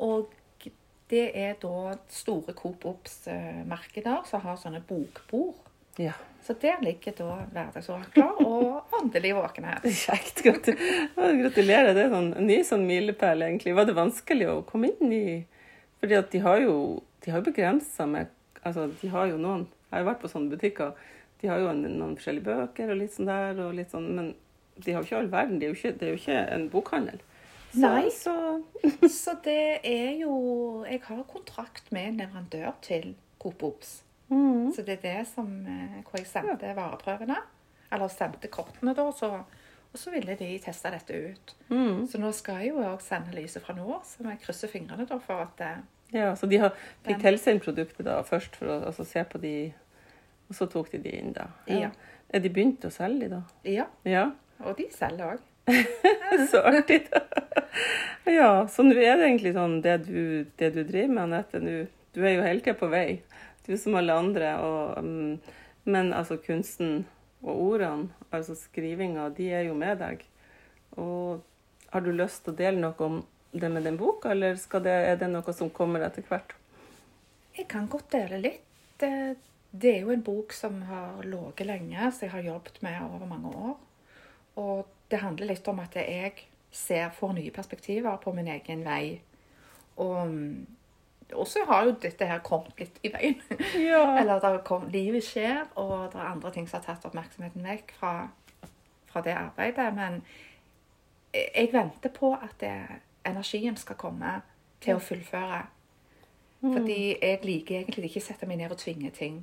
Og det er da store Coop Ops-markeder som har sånne bokbord. Ja. Så der ligger da hverdagsorakler og åndelig våkenhet. Kjekt. Gratulerer. Det er sånn, en ny sånn milepæl, egentlig. Var det vanskelig å komme inn i Fordi at de har jo, de har begrensa med Altså, de har jo noen Jeg har jo vært på sånne butikker. De har jo en, noen forskjellige bøker og litt sånn der, og litt sånn, men de har jo ikke all verden. Det er ikke, det er jo ikke en bokhandel. Så, Nei. Så, Så det er jo Jeg har kontrakt med en leverandør til Coop Obs. mm, Så det er det som eh, hvor jeg sendte vareprøvene. Eller sendte kortene, da. Så, og så ville de teste dette ut. mm, Så nå skal jeg jo òg sende lyset fra nå, så jeg krysse fingrene da for at eh, ja, så de har, fikk tilsendt produktet da først for å altså, se på de, og så tok de de inn, da. Ja. Er de begynt å selge de, da? Ja. Ja. Og de selger òg. Så artig. da. Ja, så nå er det egentlig sånn det du, det du driver med, Anette. nå- Du er jo hele tida på vei, du som alle andre. Og, mm, men altså kunsten og ordene, altså skrivinga, de er jo med deg. Og har du lyst til å dele noe om det med den boka, eller det, er det noe som kommer etter hvert? Jeg kan godt dele litt. Det, det er jo en bok som har ligget lenge, som jeg har jobbet med over mange år. Og det handler litt om at jeg ser, får nye perspektiver på min egen vei. Og, og så har jo dette her kommet litt i veien. Ja. Eller der kom, livet skjer, og det er andre ting som har tatt oppmerksomheten vekk fra, fra det arbeidet. Men jeg jeg venter på at det, energien skal komme til å fullføre. Fordi jeg liker egentlig ikke å sette meg ned og tvinge ting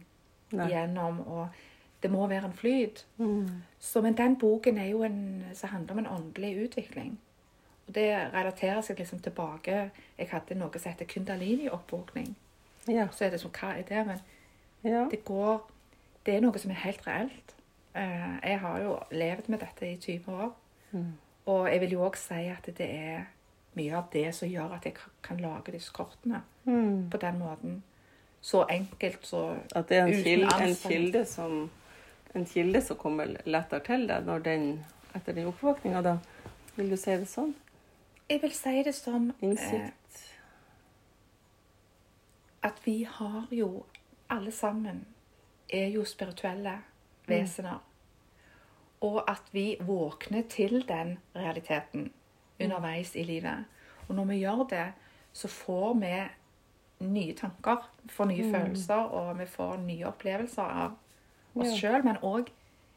Nei. gjennom. Og det må være en flyt. Mm. Så, men den boken er jo en, som handler om en åndelig utvikling. Og det relaterer seg liksom tilbake Jeg hadde noe som heter kundalini-oppvåkning. Ja. Så er det sånn, hva er det? Men ja. det går Det er noe som er helt reelt. Eh, Jeg har jo levd med dette i 20 år. Mm. Og jeg vil jo òg si at det er mye av det som gjør at jeg kan lage disse kortene Mm. på den måten. Så enkelt, så At det er en kilde, en kilde som en kilde som kommer lettere til deg når den, etter den oppvåkninga, da. Vil du si det sånn? Jeg vil si det som eh, at vi har jo alle sammen er jo spirituelle vesener. Og at vi våkner til den realiteten underveis i livet. Og når vi gjør det, så får vi nye tanker, får nye følelser, og vi får nye opplevelser av oss Ja. sjøl, men òg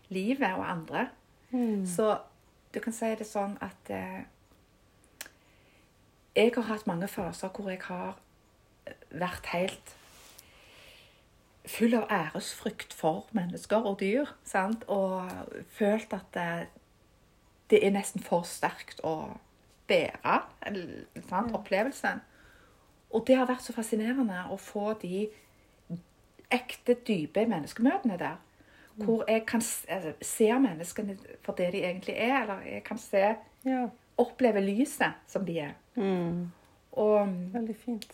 livet og andre. Mm. Så du kan si det sånn at eh, Jeg har hatt mange faser hvor jeg har vært helt full av æresfrykt for mennesker og dyr. Sant? Og følt at det, det er nesten for sterkt å bære sant? opplevelsen. Og det har vært så fascinerende å få de ekte, dype menneskemøtene der. Hvor jeg kan altså, se menneskene for det de egentlig er. Eller jeg kan se, Ja. oppleve lyset som de er. Mm. Og, Veldig fint.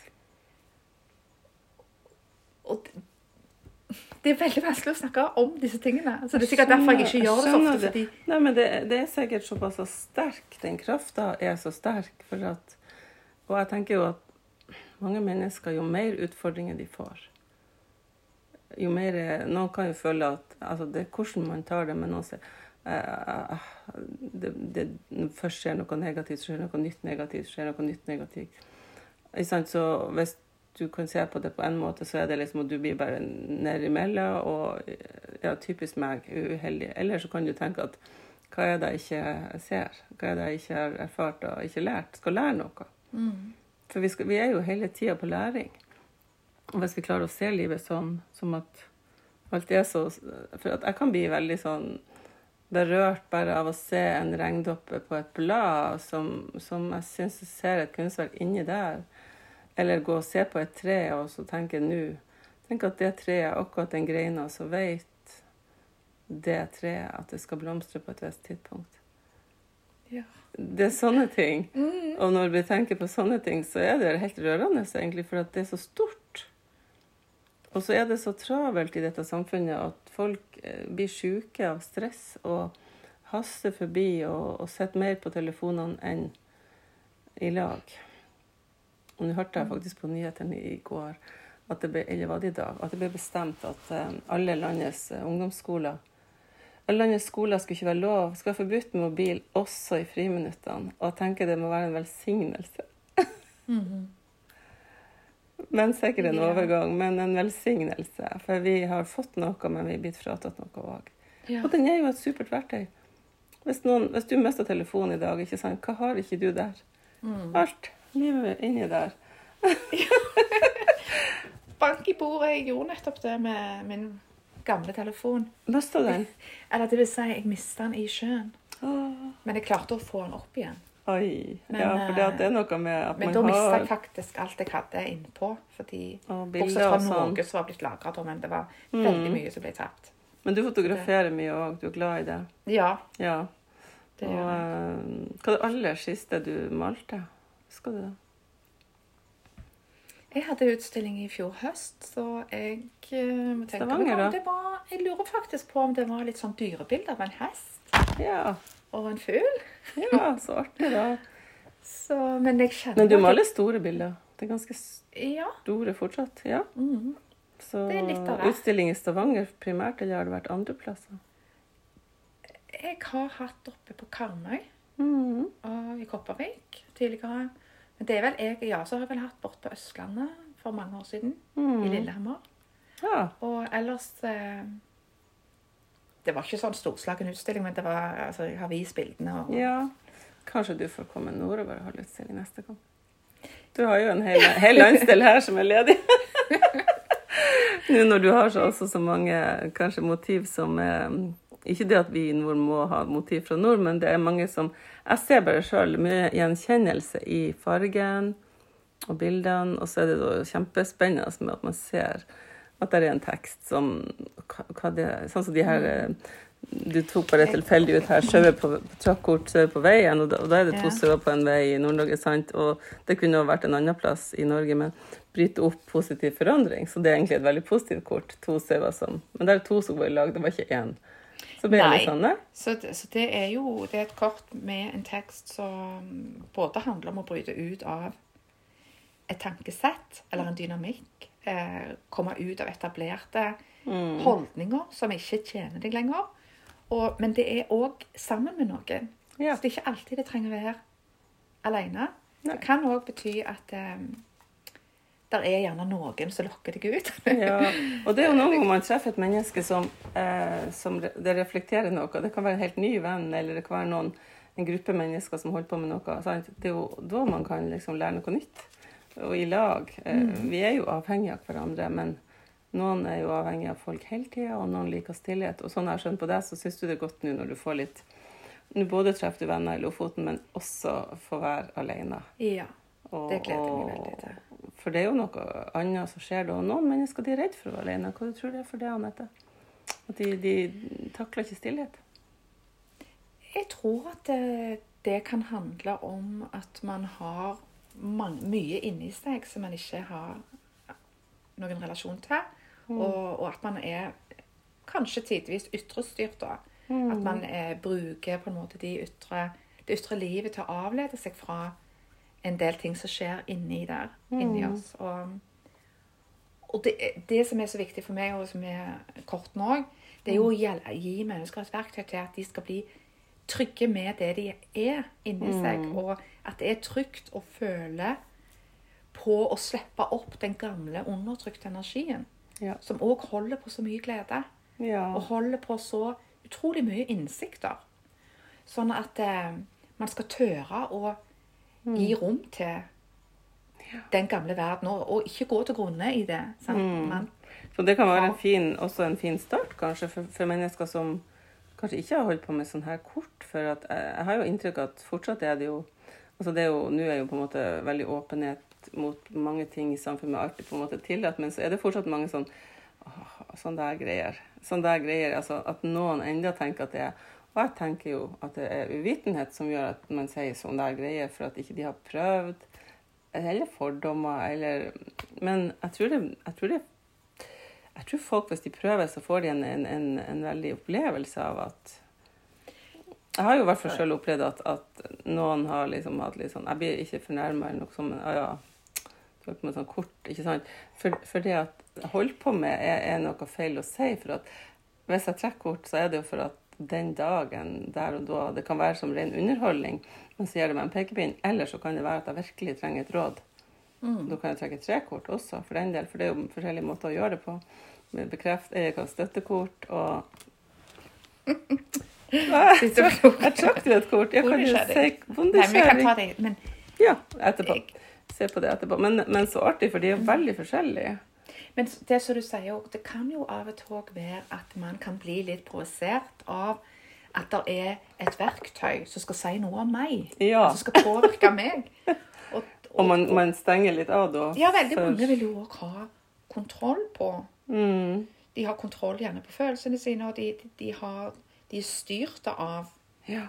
og det- er veldig vanskelig å snakke om disse tingene. Så det er sikkert derfor jeg ikke gjør det så ofte. Fordi, Nei, men det, det er sikkert såpass sterk. Den krafta er så sterk. For at, og jeg tenker jo at mange mennesker, jo mer utfordringer de får jo mer, Noen kan jo føle at altså Det er hvordan man tar det, men noen sier eh, det, det, først skjer noe negativt, så skjer noe nytt negativt, så skjer noe nytt negativt. Så hvis du kan se på det på en måte, så er det liksom at du blir bare ned imellom. Og ja, typisk meg, uheldig. Eller så kan du tenke at hva er det jeg ikke ser? Hva er det jeg ikke har erfart og ikke lært? Skal lære noe. mm, For vi, skal, vi er jo hele tida på læring. Og hvis vi klarer å se livet sånn, som at alt er så For jeg kan bli veldig sånn berørt bare av å se en regndoppe på et blad som, som jeg syns ser et kunstverk inni der. Eller gå og se på et tre og så tenke nå Tenk at det treet, akkurat den greina, så vet det treet at det skal blomstre på et visst tidspunkt. ja. Det er sånne ting. Mm. Og når vi tenker på sånne ting, så er det helt rørende, egentlig, for at det er så stort. Og så er det så travelt i dette samfunnet at folk eh, blir syke av stress og haster forbi og, og sitter mer på telefonene enn i lag. Og nå hørte jeg faktisk på nyhetene i går, at det ble, eller var det i dag, at det ble bestemt at eh, alle landets eh, ungdomsskoler alle landets skoler skulle ikke være lov, skal være forbudt med mobil også i friminuttene. Og jeg tenker det må være en velsignelse. Men sikkert en overgang, men en velsignelse. For vi har fått noe, men vi er blitt fratatt noe òg. Ja. Og den er jo et supert verktøy. Hvis, noen, hvis du mister telefonen i dag, ikke sant? hva har ikke du der? Mm. Alt. Livet inni der. Bank i bordet. Jeg gjorde nettopp det med min gamle telefon. Mista den? Eller det vil si, jeg mista den i sjøen. Oh. Men jeg klarte å få den opp igjen. Oi. Men, ja, for det, er noe med at Men da mista jeg faktisk alt jeg hadde innpå. Fordi og Bortsett fra og sånn. noe som var blitt lagra, men det var Mm. veldig mye som ble tapt. Men du fotograferer mye òg. Du er glad i det. Ja, Ja. det og eh, hva er det aller siste du malte? Husker du det? Jeg hadde utstilling i fjor høst, så jeg eh, må tenke Stavanger, da? det var, Jeg lurer faktisk på om det var litt sånn dyrebilde av en hest Ja. og en fugl. ja, så artig, da. Så, men jeg kjenner Men du maler store bilder. Det er ganske Ja. store fortsatt. Ja. Så Det er litt av det. utstilling i Stavanger primært, eller har det vært andre plasser? Jeg har hatt oppe på Karmøy Mhm. og i Kopervik tidligere. Men det er vel jeg ja, så har jeg vel hatt bort på Østlandet for mange år siden. Mm. I Lillehammer. Ja. Og ellers eh, Det var ikke sånn storslagen utstilling, men det var, altså, jeg har vist bildene. Og, ja. Kanskje du får komme nordover og holde utstilling neste gang. Du har jo en hel, hel landsdel her som er ledig. Nå når du har så, også så mange kanskje motiv som er Ikke det at vi i nord må ha motiv fra nord, men det er mange som Jeg ser bare sjøl mye gjenkjennelse i fargen og bildene, og så er det da kjempespennende med at man ser at det er en tekst som det Sånn som de her Du tok bare tilfeldig ut her sauer på trakkort, sauer på veien, og da, og da er det to sauer på en vei i Nord-Norge, sant? Og det kunne jo vært en annen plass i Norge, men bryte opp positiv forandring. Så det er egentlig et veldig positivt kort. To sauer som Men det er to som var i lag, det var ikke én. Så ble Nei. det sånn, da? Så, så det er jo det er et kort med en tekst som både handler om å bryte ut av et tankesett eller en dynamikk. Eh, komme ut av etablerte Mm. holdninger som ikke tjener deg lenger. Og, men det er òg sammen med noen. Ja. Så det er ikke alltid det trenger å være alene. Det kan òg bety at eh, det er gjerne noen som lokker deg ut. Ja, og det er jo noe hvor man treffer et menneske som, eh, som det reflekterer noe. Det kan være en helt ny venn, eller det kan være noen, en gruppe mennesker som holder på med noe. Sant? Det er jo da man kan liksom lære noe nytt. Og i lag. Eh, Vi er jo avhengige av hverandre, men noen er jo avhengig av folk hele tida, og noen liker stillhet. Og sånn jeg har skjønt på deg, så syns du det er godt nå når du får litt Nå både treffer du venner i Lofoten, men også får være alene. Ja. Det gleder jeg meg veldig til. For det er jo noe annet som skjer da. Noen mennesker de er redd for å være alene. Hva du tror du det er for det, Anette? At de, de takler ikke stillhet? Jeg tror at det, det kan handle om at man har man, mye inni seg som man ikke har noen relasjon til. Og, og at man er kanskje tidvis ytrestyrt, da. At man eh, bruker på en måte de ytre, det ytre livet til å avlede seg fra en del ting som skjer inni der, inni oss. Og, og det, det som er så viktig for meg, og som er korten òg, det er jo å gi mennesker et verktøy til at de skal bli trygge med det de er inni seg. Og at det er trygt å føle på å slippe opp den gamle, undertrykte energien. Ja. Som òg holder på så mye glede. Ja. Og holder på så utrolig mye innsikter. Sånn at eh, man skal tørre å gi rom til den gamle verden, og, ikke gå til grunne i det. Sant? Man, Så det kan være en fin, også en fin start, kanskje, for, for mennesker som kanskje ikke har holdt på med sånn her kort. For at jeg, jeg har jo inntrykk at fortsatt er det jo altså det er jo, Nå er jo på en måte veldig åpenhet mot mange ting i samfunnet, alt er på en måte tillatt, men så er det fortsatt mange sånn åh, sånn der greier. Sånn der greier, altså At noen enda tenker at det er Og jeg tenker jo at det er uvitenhet som gjør at man sier sånn der greier, for at ikke de har prøvd. Eller fordommer, eller Men jeg tror det, jeg tror det jeg tror folk, hvis de prøver, så får de en, en, en, en veldig opplevelse av at Jeg har jo i hvert fall selv opplevd at, at noen har liksom hatt litt sånn Jeg blir ikke fornærma eller noe sånt, men ja, ja. Du har ikke noe sånn kort, ikke sant? For, for det at jeg holder på med, er, er noe feil å si. For at hvis jeg trekker kort, så er det jo for at den dagen, der og da Det kan være som ren underholdning, men så gir det meg en pekepinn. Eller så kan det være at jeg virkelig trenger et råd. Da kan jeg trekke tre kort også, for den del. For det er jo forskjellige måter å gjøre det på. Med bekreft, jeg kan støtte støttekort og Jeg trakk jo et kort. Jeg kan jo si men det, Ja, etterpå. Se på det etterpå. Men, men så artig, for de er veldig forskjellige. Men det som du sier det kan jo av og til være at man kan bli litt provosert av at det er et verktøy som skal si noe om meg. Ja. Som skal påvirke meg. Og, Og man, man stenger litt av da. ja, veldig for- mange vil jo også ha kontroll på. Mm, De har kontroll gjerne på følelsene sine, og de, de, de, har, de er styrte av ja.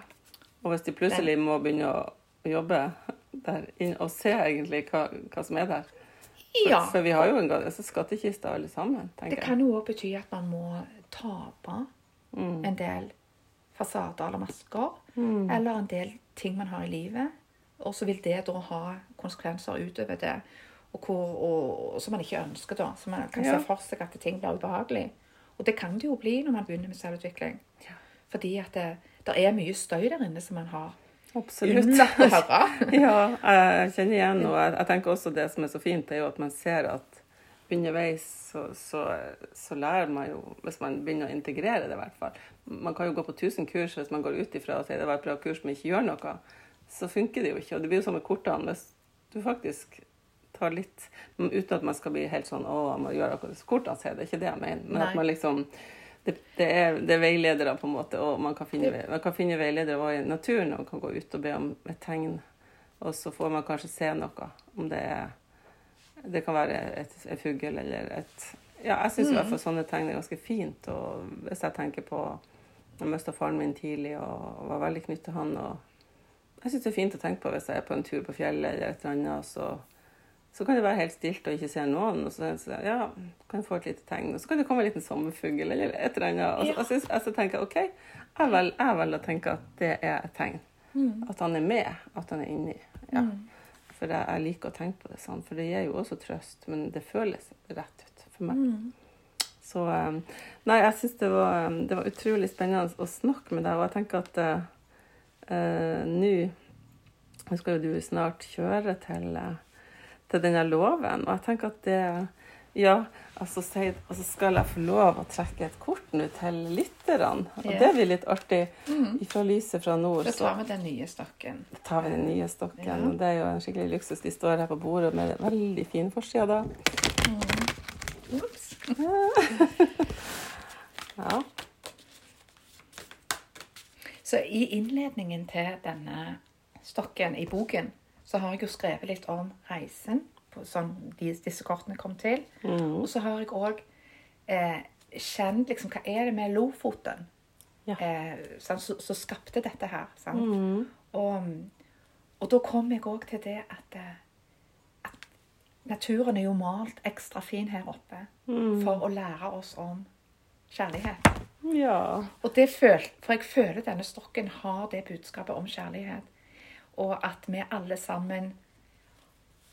Og hvis de plutselig må begynne å jobbe der inn og se egentlig hva, hva som er der. For, Så, så, vi har jo en altså, skattkiste alle sammen, tenker jeg. Det kan jo også bety at man må tape Mm. en del fasader eller masker. Mm. Eller en del ting man har i livet. Og så vil det da ha konsekvenser utover det. Og, hvor, og, og som man ikke ønsker, da. Så man kan Ja. se for seg at ting blir ubehagelig. Og det kan det jo bli når man begynner med selvutvikling. Ja. Fordi at det, det er mye støy der inne som man har Absolutt. Lett å høre. ja, jeg kjenner igjen, og jeg, jeg tenker også det som er så fint, er jo at man ser at underveis så, så, så lærer man jo, hvis man begynner å integrere det i hvert fall. Man kan jo gå på 1000 kurs hvis man går ut ifra og sier det var et bra kurs, men ikke gjør noe. Så funker det jo ikke. Og det blir jo som med kortene. Hvis du faktisk tar litt Uten at man skal bli helt sånn å, man gjør akkurat som kortene sier, det er ikke det jeg mener. Men Nei. at man liksom det, det, er, det er veiledere, på en måte, og man kan finne, man kan finne veiledere i naturen og kan gå ut og be om et tegn. Og så får man kanskje se noe, om det er Det kan være et, en fugl eller et Ja, jeg syns i hvert fall sånne tegn er ganske fint. Og hvis jeg tenker på Jeg mista faren min tidlig og, og var veldig knyttet til han. og Jeg syns det er fint å tenke på hvis jeg er på en tur på fjellet eller et eller annet, og så, så kan det være helt stilt og ikke se noen. Og så, så ja, kan jeg få et lite tegn. Og så kan det komme en liten sommerfugl eller et eller annet. Og så, Ja. og så, og så tenker jeg OK, jeg vel- jeg å tenke at det er et tegn. At han er med, at han er inni. Ja. Mm. For jeg, jeg liker å tenke på det sånn, for det gir jo også trøst. Men det føles rett ut for meg. Mm. Så um, Nei, jeg syns det, var, um, det var utrolig spennende å snakke med deg, og jeg tenker at uh, nå skal jo du snart kjøre til, uh, til denne loven, og jeg tenker at det Ja, altså, altså skal jeg få lov å trekke et kort nå til lytterne? Og det blir litt artig. Mm. Fra Lyse fra nord. Så- tar vi den nye stokken. da tar vi den nye stokken. Ja. Det er jo en skikkelig luksus. De står her på bordet med veldig fin forside. da. Ups. Ja. Så i innledningen til denne stokken i boken, så har jeg jo skrevet litt om reisen, som disse kortene kom til. Mm. Og så har jeg òg eh, kjent liksom, hva er det med Lofoten Ja. eh, som skapte dette her. Sant? Mm. Og, og da kom jeg òg til det at, eh, at naturen er jo malt ekstra fin her oppe Mm. for å lære oss om kjærlighet. ja. Og det føl, For jeg føler denne stokken har det budskapet om kjærlighet. Og at vi alle sammen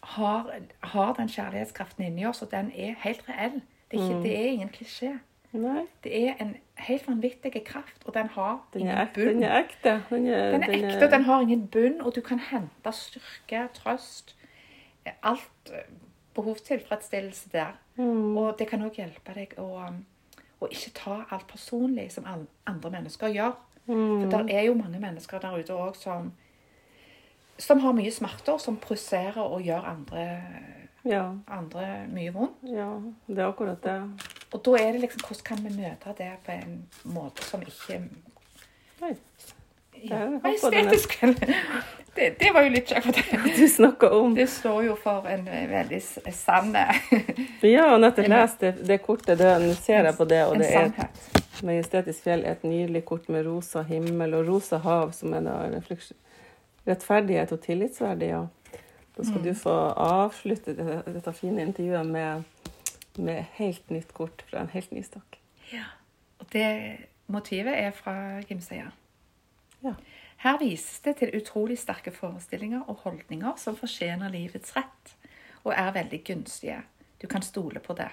har, har den kjærlighetskraften inni oss, og den er helt reell. Det er, ikke, det er ingen klisjé. Nei, Det er en helt vanvittig kraft, og den har den ingen er, ek, bunn. den er ekte. Den er, Den er ekte, og den har ingen bunn, og du kan hente styrke, trøst Alt eh, behovstilfredsstillelse der. Mm. Og det kan òg hjelpe deg å, um, å ikke ta alt personlig som andre mennesker gjør. Mm. For det er jo mange mennesker der ute òg som som har mye smerter, som prosesserer og gjør andre, Ja, andre mye vondt. ja, det er akkurat det. Og da er det liksom Hvordan kan vi møte det på en måte som ikke Nei. ja, estetisk? Det, det var jo litt kjekt. Du snakker om Det står jo for en eh, veldig sann Ja, og nettopp lest det, det kortet. Det, ser jeg på det, og en det er. Majestetisk fjell er et nydelig kort med rosa himmel og rosa hav, som er da refleks- rettferdighet og tillitsverdig. Ja. Da skal du få avslutte dette, dette fine intervjuet med, med helt nytt kort fra en helt ny stokk. Ja. Og det motivet er fra Gimsøya. Ja. Her vises det til utrolig sterke forestillinger og holdninger som fortjener livets rett, og er veldig gunstige. Du kan stole på det.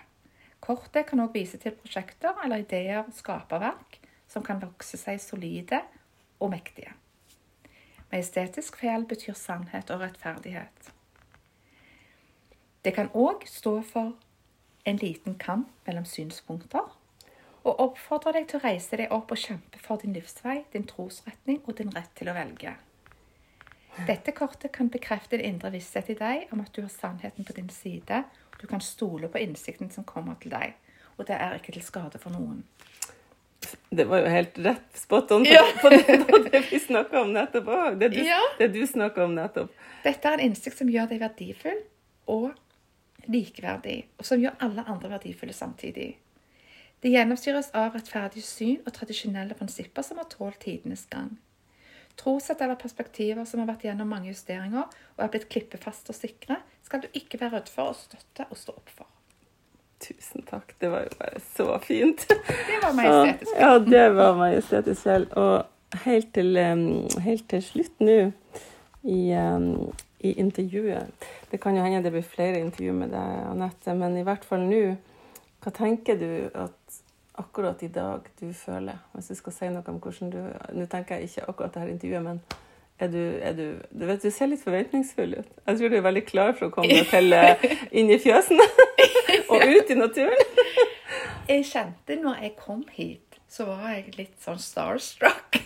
Kortet kan òg vise til prosjekter eller ideer, skaperverk, som kan vokse seg solide og mektige. Majestetisk fel betyr sannhet og rettferdighet. Det kan òg stå for en liten kamp mellom synspunkter, og oppfordrer deg til å reise deg opp og kjempe for din livsvei, din trosretning og din rett til å velge. Dette kortet kan bekrefte en indre visshet i deg om at du har sannheten på din side. Du kan stole på innsikten som kommer til deg, og det er ikke til skade for noen. Det var jo helt rett spot on på, Ja. på, det, på det vi snakka om nettopp òg. Det du, Ja. det du snakka om nettopp. Dette er en innsikt som gjør deg verdifull og likeverdig, og som gjør alle andre verdifulle samtidig. Det gjennomstyres av rettferdige syn og tradisjonelle prinsipper som har tålt tidenes gang. Trosett eller perspektiver som har vært gjennom mange justeringer og er blitt klippefast og sikre, skal du ikke være redd for å støtte og stå opp for. Tusen takk. Det var jo bare så fint. Det var majestetisk. Ja, det var majestetisk selv. Og helt til, helt til slutt nå i, i intervjuet Det kan jo hende det blir flere intervju med deg, Anette, men i hvert fall nå. Hva tenker du at akkurat i dag du føler? Hvis du skal si noe om hvordan du Nå tenker jeg ikke akkurat det her intervjuet, men er du, er du, du vet, du ser litt forventningsfull ut. Jeg tror du er veldig klar for å komme deg til eh, inn i fjøsen og ut i naturen. Jeg kjente når jeg kom hit, så var jeg litt sånn starstruck.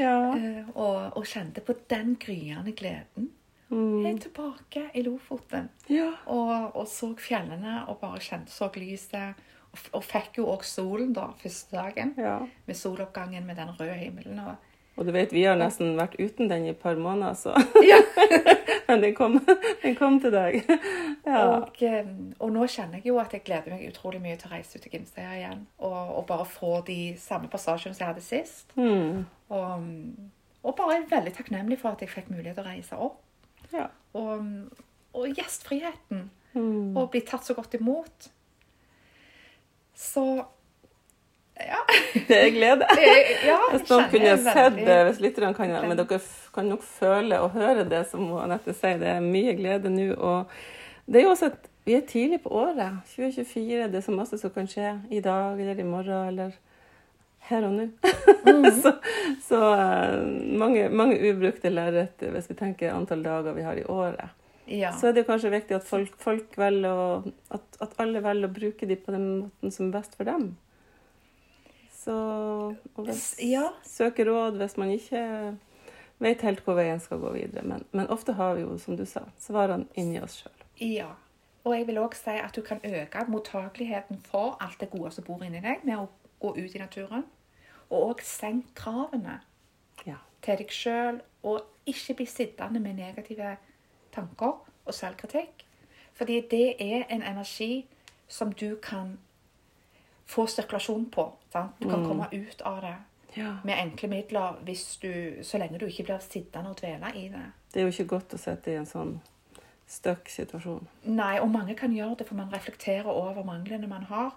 Ja. Eh, og, og kjente på den gryende gleden. Mm. Jeg er tilbake i Lofoten. ja. Og, og så fjellene og bare kjente så lyset. Og, og fikk jo òg solen da, første dagen. ja. Med soloppgangen med den røde himmelen. Og, Og du vet, vi har nesten vært uten den i et par måneder, så ja. Men den kom, den kom til deg. Ja. og, eh, og nå kjenner jeg jo at jeg gleder meg utrolig mye til å reise ut til Gimstad igjen. Og, og bare få de samme passasjene som jeg hadde sist. Mm. Og, og bare er veldig takknemlig for at jeg fikk mulighet til å reise opp. ja. Og gjestfriheten. Mm. Og bli tatt så godt imot. Så ja. Det er glede. Det- ja Hvis noen kunne sett det, hvis lytterne kan Men dere kan nok føle og høre det som Anette sier. Det er mye glede nå. Og det er jo også at vi er tidlig på året. 2024. Det er så masse som kan skje i dag eller i morgen eller her og nå. så så eh, mange, mange ubrukte lerret hvis vi tenker antall dager vi har i året. Ja. Så er det kanskje viktig at folk, folk velger at, at alle velger å bruke dem på den måten som er best for dem. Så hvis, Ja. søke råd hvis man ikke vet helt hvor veien skal gå videre. Men, men ofte har vi jo, som du sa, svarene inni oss sjøl. ja. Og jeg vil òg si at du kan øke mottakeligheten for alt det gode som bor inni deg, med å gå ut i naturen. Og òg senk kravene Ja. til deg sjøl, og ikke bli sittende med negative tanker og selvkritikk. Fordi det er en energi som du kan få sirkulasjon på. Sant? Du kan komme ut av det ja. med enkle midler hvis du, så lenge du ikke blir sittende og dvele i det. Det er jo ikke godt å sette i en sånn stuck situasjon. Nei, og mange kan gjøre det, for man reflekterer over manglene man har.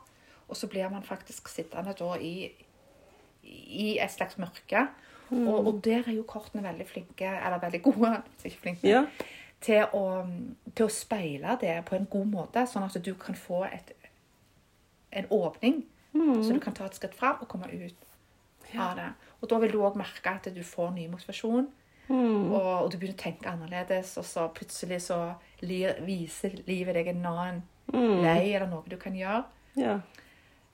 Og så blir man faktisk sittende da i, i et slags mørke. Og, og der er jo kortene veldig flinke, eller veldig gode, ikke flinke, Ja. til, å, til å speile det på en god måte, sånn at du kan få et, en åpning. Så du kan ta et skritt fram og komme ut av det. Og da vil du òg merke at du får ny motivasjon. Og, og du begynner å tenke annerledes, og så plutselig så lir, viser livet deg en annen vei eller noe du kan gjøre, ja.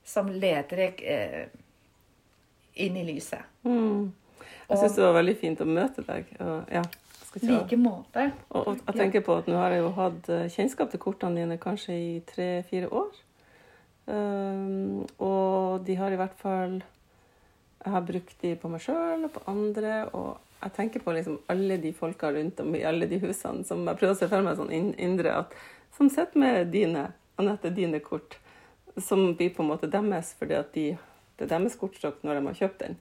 som leder deg eh, inn i lyset. Mm. Jeg syns det var veldig fint å møte deg. Og, ja, like måte. Og, og jeg tenker på at nå har jeg jo hatt eh, kjennskap til kortene dine kanskje i tre-fire år. Um, og de har i hvert fall Jeg har brukt de på meg sjøl og på andre. Og jeg tenker på liksom alle de folka rundt om i alle de husene som jeg prøver å se for meg sånn indre at, Som sitter med dine, Anette, dine kort. Som blir på en måte deres fordi at de, det er deres kortstokk når de har kjøpt den.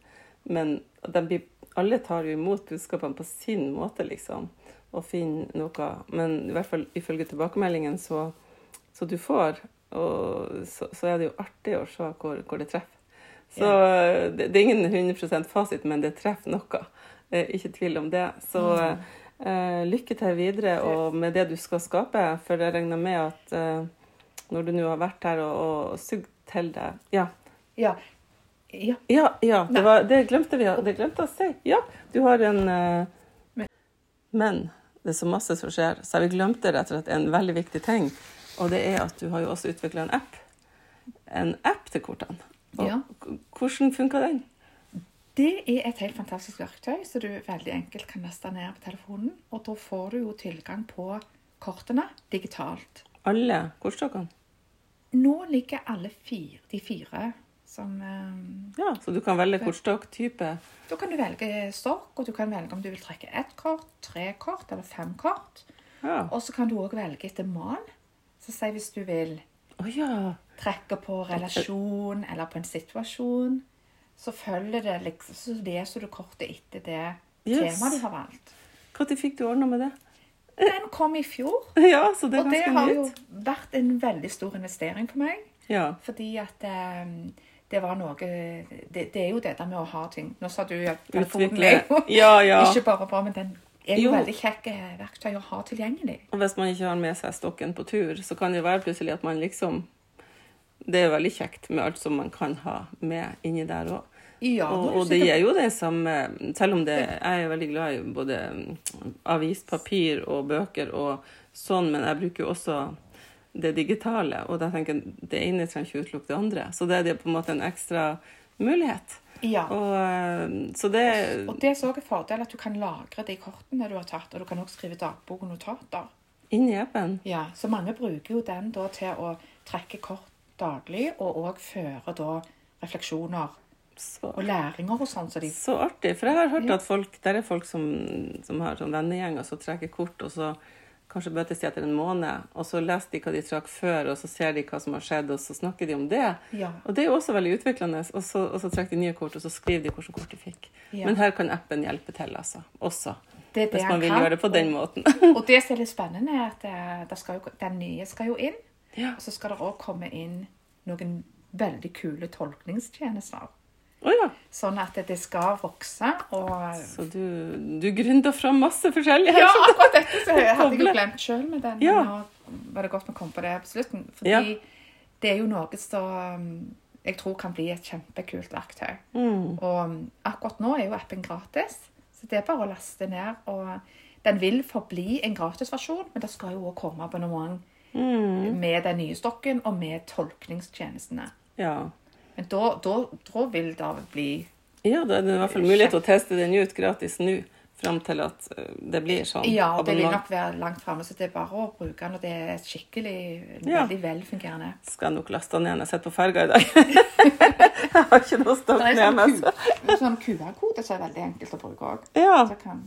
Men de blir, alle tar jo imot budskapene på sin måte, liksom. Og finner noe. Men i hvert fall ifølge tilbakemeldingen så, så du får, og så, så er det jo artig å se hvor, hvor det treffer. Så det, det er ingen 100 fasit, men det treffer noe. Eh, ikke tvil om det. Så mm. uh, lykke til videre og med det du skal skape, for jeg regner med at uh, når du nå har vært her og, og sugd til deg Ja, Ja. ja. ja, ja det, var, det glemte vi det glemte å si. Ja, du har en uh, Men- Men det er så masse som skjer, så vi glemte rett og slett en veldig viktig ting. Og det er at du har jo også utvikla en app. En app til kortene. Og Ja. Hvordan funka den? Det er et helt fantastisk verktøy som du veldig enkelt kan laste ned på telefonen. Og da får du jo tilgang på kortene digitalt. Alle kortstokkene? Nå ligger alle fire, de fire som eh, Ja, så du kan velge kortstokktype. Da kan du velge stokk, og du kan velge om du vil trekke ett kort, tre kort eller fem kort. Ja. Og så kan du òg velge etter mal. Så si hvis du vil oh, ja. trekke på relasjon eller på en situasjon, så følger det liksom, så leser du kortet etter det Yes. temaet du har valgt. Når fikk du ordna med det? Den kom i fjor, Ja, så det er og det har jo vært en veldig stor investering for meg. Ja. Fordi at um, det var noe det, det er jo det der med å ha ting Nå sa du at telefonen er jo Ja, ja. ikke bare bra, men den er jo, Jo. veldig kjekk eh, verktøy å ha tilgjengelig. Og hvis man ikke har med seg stokken på tur, så kan det være plutselig at man liksom Det er veldig kjekt med alt som man kan ha med inni der òg. Ja, Og, og det gir jo det samme Selv om det, jeg er veldig glad i både mm, avispapir og bøker og sånn, men jeg bruker jo også det digitale. Og da tenker jeg det ene trenger ikke utelukke det andre. Så det er det på en måte en ekstra mulighet. Ja. Og, eh, så det Og det er også en fordel at du kan lagre de kortene du har tatt, og du kan også skrive dagbok og notater. inni appen Ja, Så mange bruker jo den da til å trekke kort daglig, og òg føre da refleksjoner så, og læringer og sånn. Så de så artig. For jeg har hørt Ja. at folk Der er folk som, som har sånn vennegjenger som trekker kort, og så kanskje møtes de etter en måned, og så leser de hva de trakk før, og så ser de hva som har skjedd, og så snakker de om det. Ja. Og det er jo også veldig utviklende. Og så, og så trekker de nye kort, og så skriver de hvilke kort de fikk. Ja. Men her kan appen hjelpe til, altså. Også. Det det Hvis man vil kan, gjøre det på den måten. Og det som er litt spennende, er at eh, det jo, den nye skal jo inn. Ja. Og så skal det òg komme inn noen veldig kule tolkningstjenester. Å ja. Sånn at det skal vokse. Og Så du, du gründer fram masse forskjellig. Ja, akkurat dette så hadde jeg jo Koble. glemt sjøl med den. Ja. Nå var det godt vi kom på det på slutten. Fordi Ja. det er jo noe som um, jeg tror kan bli et kjempekult verktøy. Mm. Og um, akkurat nå er jo appen gratis, så det er bare å laste ned. Og den vil forbli en gratisversjon, men det skal jo òg komme abonnement Mm. med den nye stokken og med tolkningstjenestene. Ja. Men da, da, da vil det bli ja, da er det i hvert fall mulighet til å teste den ut gratis nå, fram til at eh, det blir sånn. Ja, og det vil nok være langt framme, så det er bare å bruke den. Og det er skikkelig, Ja. veldig velfungerende. Skal jeg nok laste den igjen. Jeg sitter på ferga i dag. jeg har ikke noe Det er med sånn, meg. så- Q- sånn QR-kode som er veldig enkelt å bruke òg. Ja, Kan...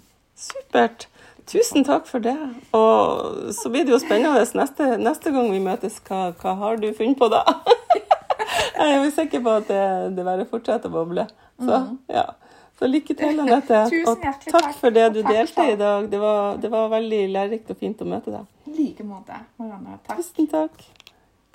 supert. Tusen takk for det. Og så blir det jo spennende neste, neste gang vi møtes. Hva, hva har du funnet på da? jeg er sikker på at det, det bare fortsetter å boble. Så, ja. så lykke til, Anette. Og takk for det du delte i dag. Det var, det var veldig lærerikt og fint å møte deg. I like måte. Marianne. Takk. Tusen takk.